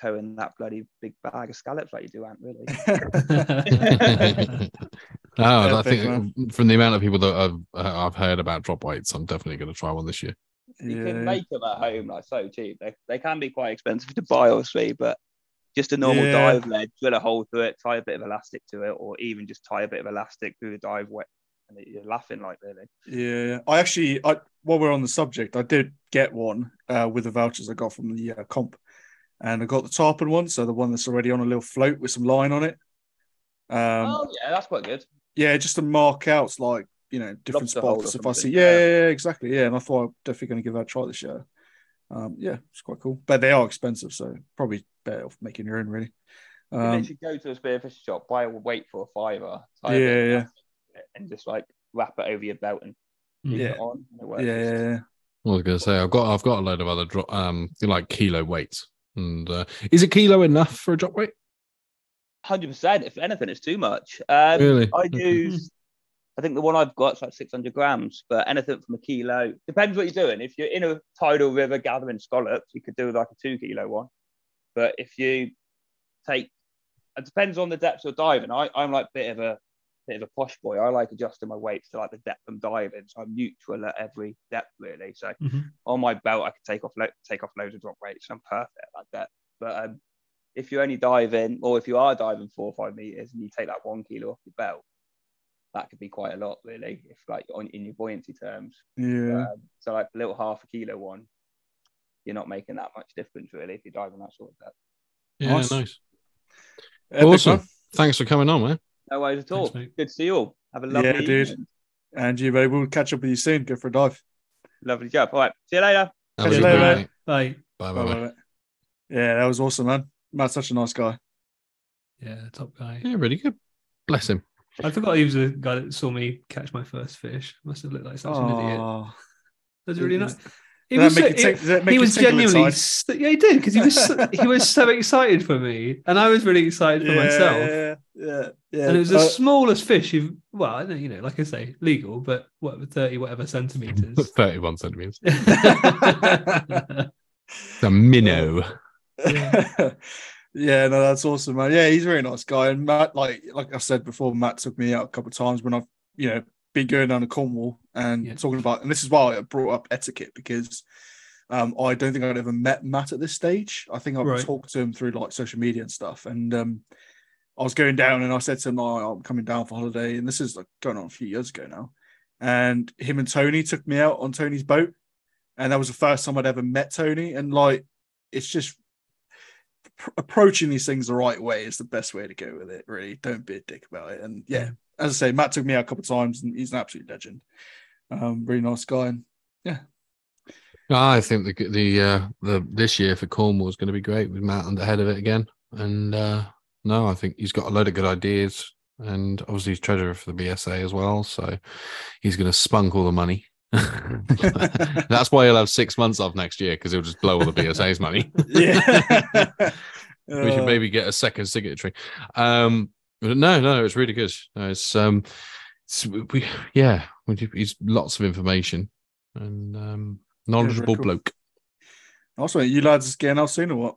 towing that bloody big bag of scallops like you do, Ant, really. oh, I think from the amount of people that I've, uh, I've heard about drop weights, I'm definitely going to try one this year. You can make them at home, like so cheap. They, they can be quite expensive to buy, obviously, but just a normal Yeah. dive lead, drill a hole through it, tie a bit of elastic to it, or even just tie a bit of elastic through the dive wet. And you're laughing like really. Yeah, I actually, I while we're on the subject, I did get one uh, with the vouchers I got from the uh, comp, and I got the tarpon one, so the one that's already on a little float with some line on it. Um, oh yeah, that's quite good. yeah, just to mark out like you know different Lobster spots. If I see, yeah, yeah. yeah, yeah, exactly, yeah, and I thought I'm definitely going to give that a try this year. Um, yeah, it's quite cool, but they are expensive, so probably better off making your own, really. You Um, literally go to a spearfish shop, buy a weight for a fiver, Yeah, bit yeah. elastic to it, and just like wrap it over your belt and Yeah. it on. and it yeah, works. yeah, yeah. I was going to say I've got I've got a load of other drop um like kilo weights. And uh, is it kilo enough for a drop weight? Hundred percent. If anything, it's too much. Um, Really? I use. I think the one I've got is like 600 grams, but anything from a kilo depends what you're doing. If you're in a tidal river gathering scallops, you could do like a two kilo one. But if you take, it depends on the depth you're diving. I, I'm like a bit of a bit of a posh boy. I like adjusting my weights to like the depth I'm diving, so I'm neutral at every depth really. So Mhm. on my belt, I could take off lo- take off loads of drop weights. I'm perfect at that. But um, if you're only diving, or if you are diving four or five meters and you take that one kilo off your belt, that could be quite a lot, really, if like on in your buoyancy terms. yeah. Um, so like a little half a kilo one, you're not making that much difference really if you're diving that sort of depth. Yeah, Nice. nice. Epic, awesome. man. Thanks for coming on, man. No worries at all. Thanks. Good to see you all. Have a lovely day. Yeah, dude. evening. And you, babe, we'll catch up with you soon. Go for a dive. Lovely job. All right. See you later. Have a Catch you later, mate. mate. Bye. Bye bye. Bye, bye. bye, bye. Yeah, that was awesome, man. Matt's such a nice guy. Yeah, top guy. Yeah, really good. Bless him. I forgot he was the guy that saw me catch my first fish. Must have looked like such an idiot. Oh, That's really nice. He was, that so, make you he- tick- does that make he was genuinely, inside? yeah, he did because he was so, he was so excited for me, and I was really excited for yeah, myself. Yeah, yeah, yeah. And it was the Uh, smallest fish you've, well, I don't, you know, like I say, legal, but what, 30 whatever centimeters. 31 centimeters. yeah, It's a minnow. yeah, no, that's awesome, man. Yeah, he's a very nice guy. And Matt, like like I said before, Matt took me out a couple of times when I've you know been going down to Cornwall and Yeah. talking about, and this is why I brought up etiquette because um, I don't think I'd ever met Matt at this stage. I think I've Right. talked to him through like social media and stuff, and um, I was going down and I said to him, oh, I'm coming down for holiday, and this is like going on a few years ago now. and him and Tony took me out on Tony's boat, and that was the first time I'd ever met Tony. And like, it's just approaching these things the right way is the best way to go with it. Really, don't be a dick about it. And yeah, as I say, Matt took me out a couple of times, and he's an absolute legend. Um, really nice guy, and yeah, I think the the uh, the this year for Cornwall is going to be great with Matt on the head of it again. And uh, no, I think he's got a load of good ideas, and obviously he's treasurer for the BSA as well, so he's going to spunk all the money. That's why he'll have six months off next year because he'll just blow all the BSA's money. yeah. we should maybe get a second signatory. Um, but no, no, it's really good. No, it's um, it's, we yeah, we do, he's lots of information and um, knowledgeable cool. bloke. Also, you lads getting out soon or what?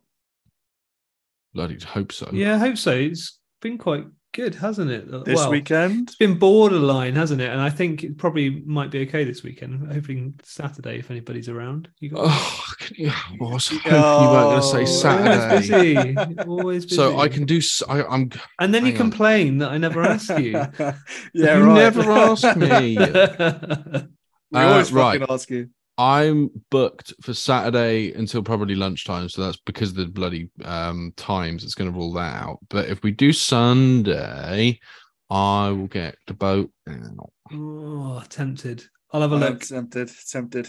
Bloody hope so. Yeah, I hope so. It's been quite good, hasn't it? This Well, weekend? It's been borderline, hasn't it? And I think it probably might be okay this weekend. Hoping Saturday if anybody's around. You got Oh, can you, I was hoping you weren't going to say Oh, always Saturday. busy. Always busy. So I can do. I, am And then you on. complain that I never ask you. yeah, You right. never ask me. We Uh, always right. fucking ask you. I'm booked for Saturday until probably lunchtime, so that's because of the bloody um, times. It's going to rule that out. But if we do Sunday, I will get the boat. out. oh, tempted. I'll have a I'm look. tempted, tempted.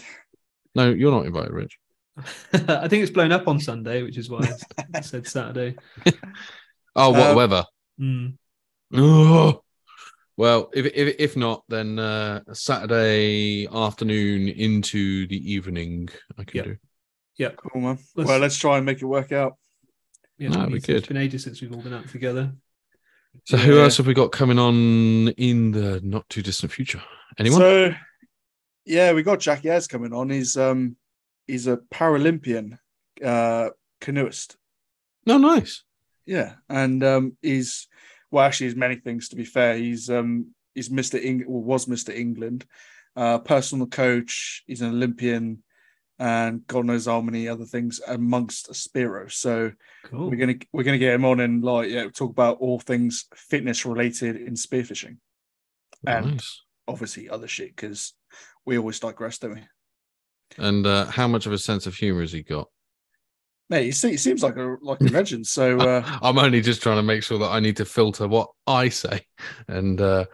No, you're not invited, Rich. I think it's blown up on Sunday, which is why I said Saturday. Oh, what Um, weather? Mm. Oh. Well, if, if if not, then uh, Saturday afternoon into the evening, I can Yep. do. Yeah, cool, man. Let's- well, let's try and make it work out. Yeah, No, we could. It's been ages since we've all been out together. So, who else have we got coming on in the not too distant future? Anyone? So, yeah, we got Jack Ayres coming on. He's um he's a Paralympian uh canoeist. no, nice. Yeah, and um he's well, actually, he's many things. To be fair, he's um he's Mister Eng- or was Mister England, uh, personal coach. He's an Olympian, and God knows how many other things amongst spearo. So Cool. we're gonna we're gonna get him on and like yeah talk about all things fitness related in spearfishing, and obviously other shit because we always digress, don't we? And uh, how much of a sense of humor has he got? Mate, he, he seems like a like a legend. So uh, I'm only just trying to make sure that I need to filter what I say, and uh,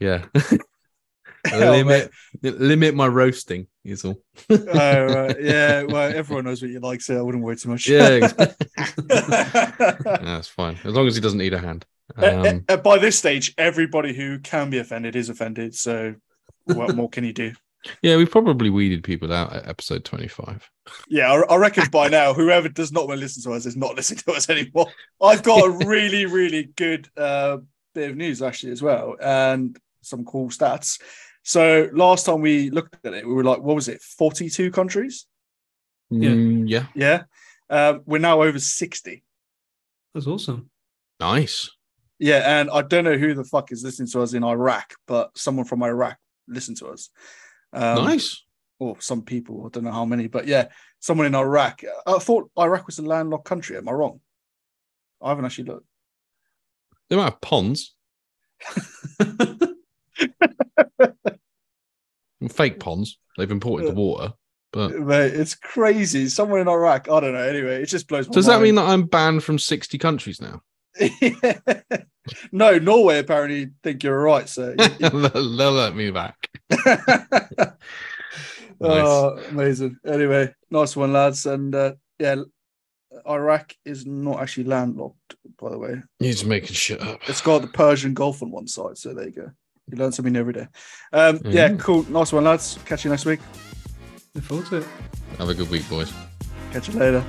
yeah, hell, limit limit my roasting is all. Oh, right. yeah. Well, everyone knows what you like, so I wouldn't worry too much. Yeah, exactly. That's fine as long as he doesn't need a hand. Uh, Um, uh, by this stage, everybody who can be offended is offended. So, what more can you do? Yeah, we probably weeded people out at episode 25. Yeah, I, I reckon by now, whoever does not want to listen to us is not listening to us anymore. I've got a really, really good uh, bit of news actually as well, and some cool stats. So last time we looked at it, we were like, what was it, forty-two countries? Yeah. Mm, yeah, Yeah, uh, we're now over sixty. That's awesome. nice. Yeah, and I don't know who the fuck is listening to us in Iraq, but someone from Iraq listened to us. Um, nice. or some people, I don't know how many, but yeah, someone in Iraq. I thought Iraq was a landlocked country. Am I wrong? I haven't actually looked. They might have ponds, fake ponds. They've imported the water. But Mate, it's crazy. Someone in Iraq. I don't know. Anyway, it just blows my does that mean that I'm banned from 60 countries now? no, Norway apparently think you're right. So, they'll, they'll let me back. oh, amazing. Anyway, nice one, lads. And uh, yeah, Iraq is not actually landlocked, by the way. You're making shit up. It's got the Persian Gulf on one side. So there you go. You learn something every day. Um, yeah, Mhm. cool. Nice one, lads. Catch you next week. Look forward to it. Have a good week, boys. Catch you later.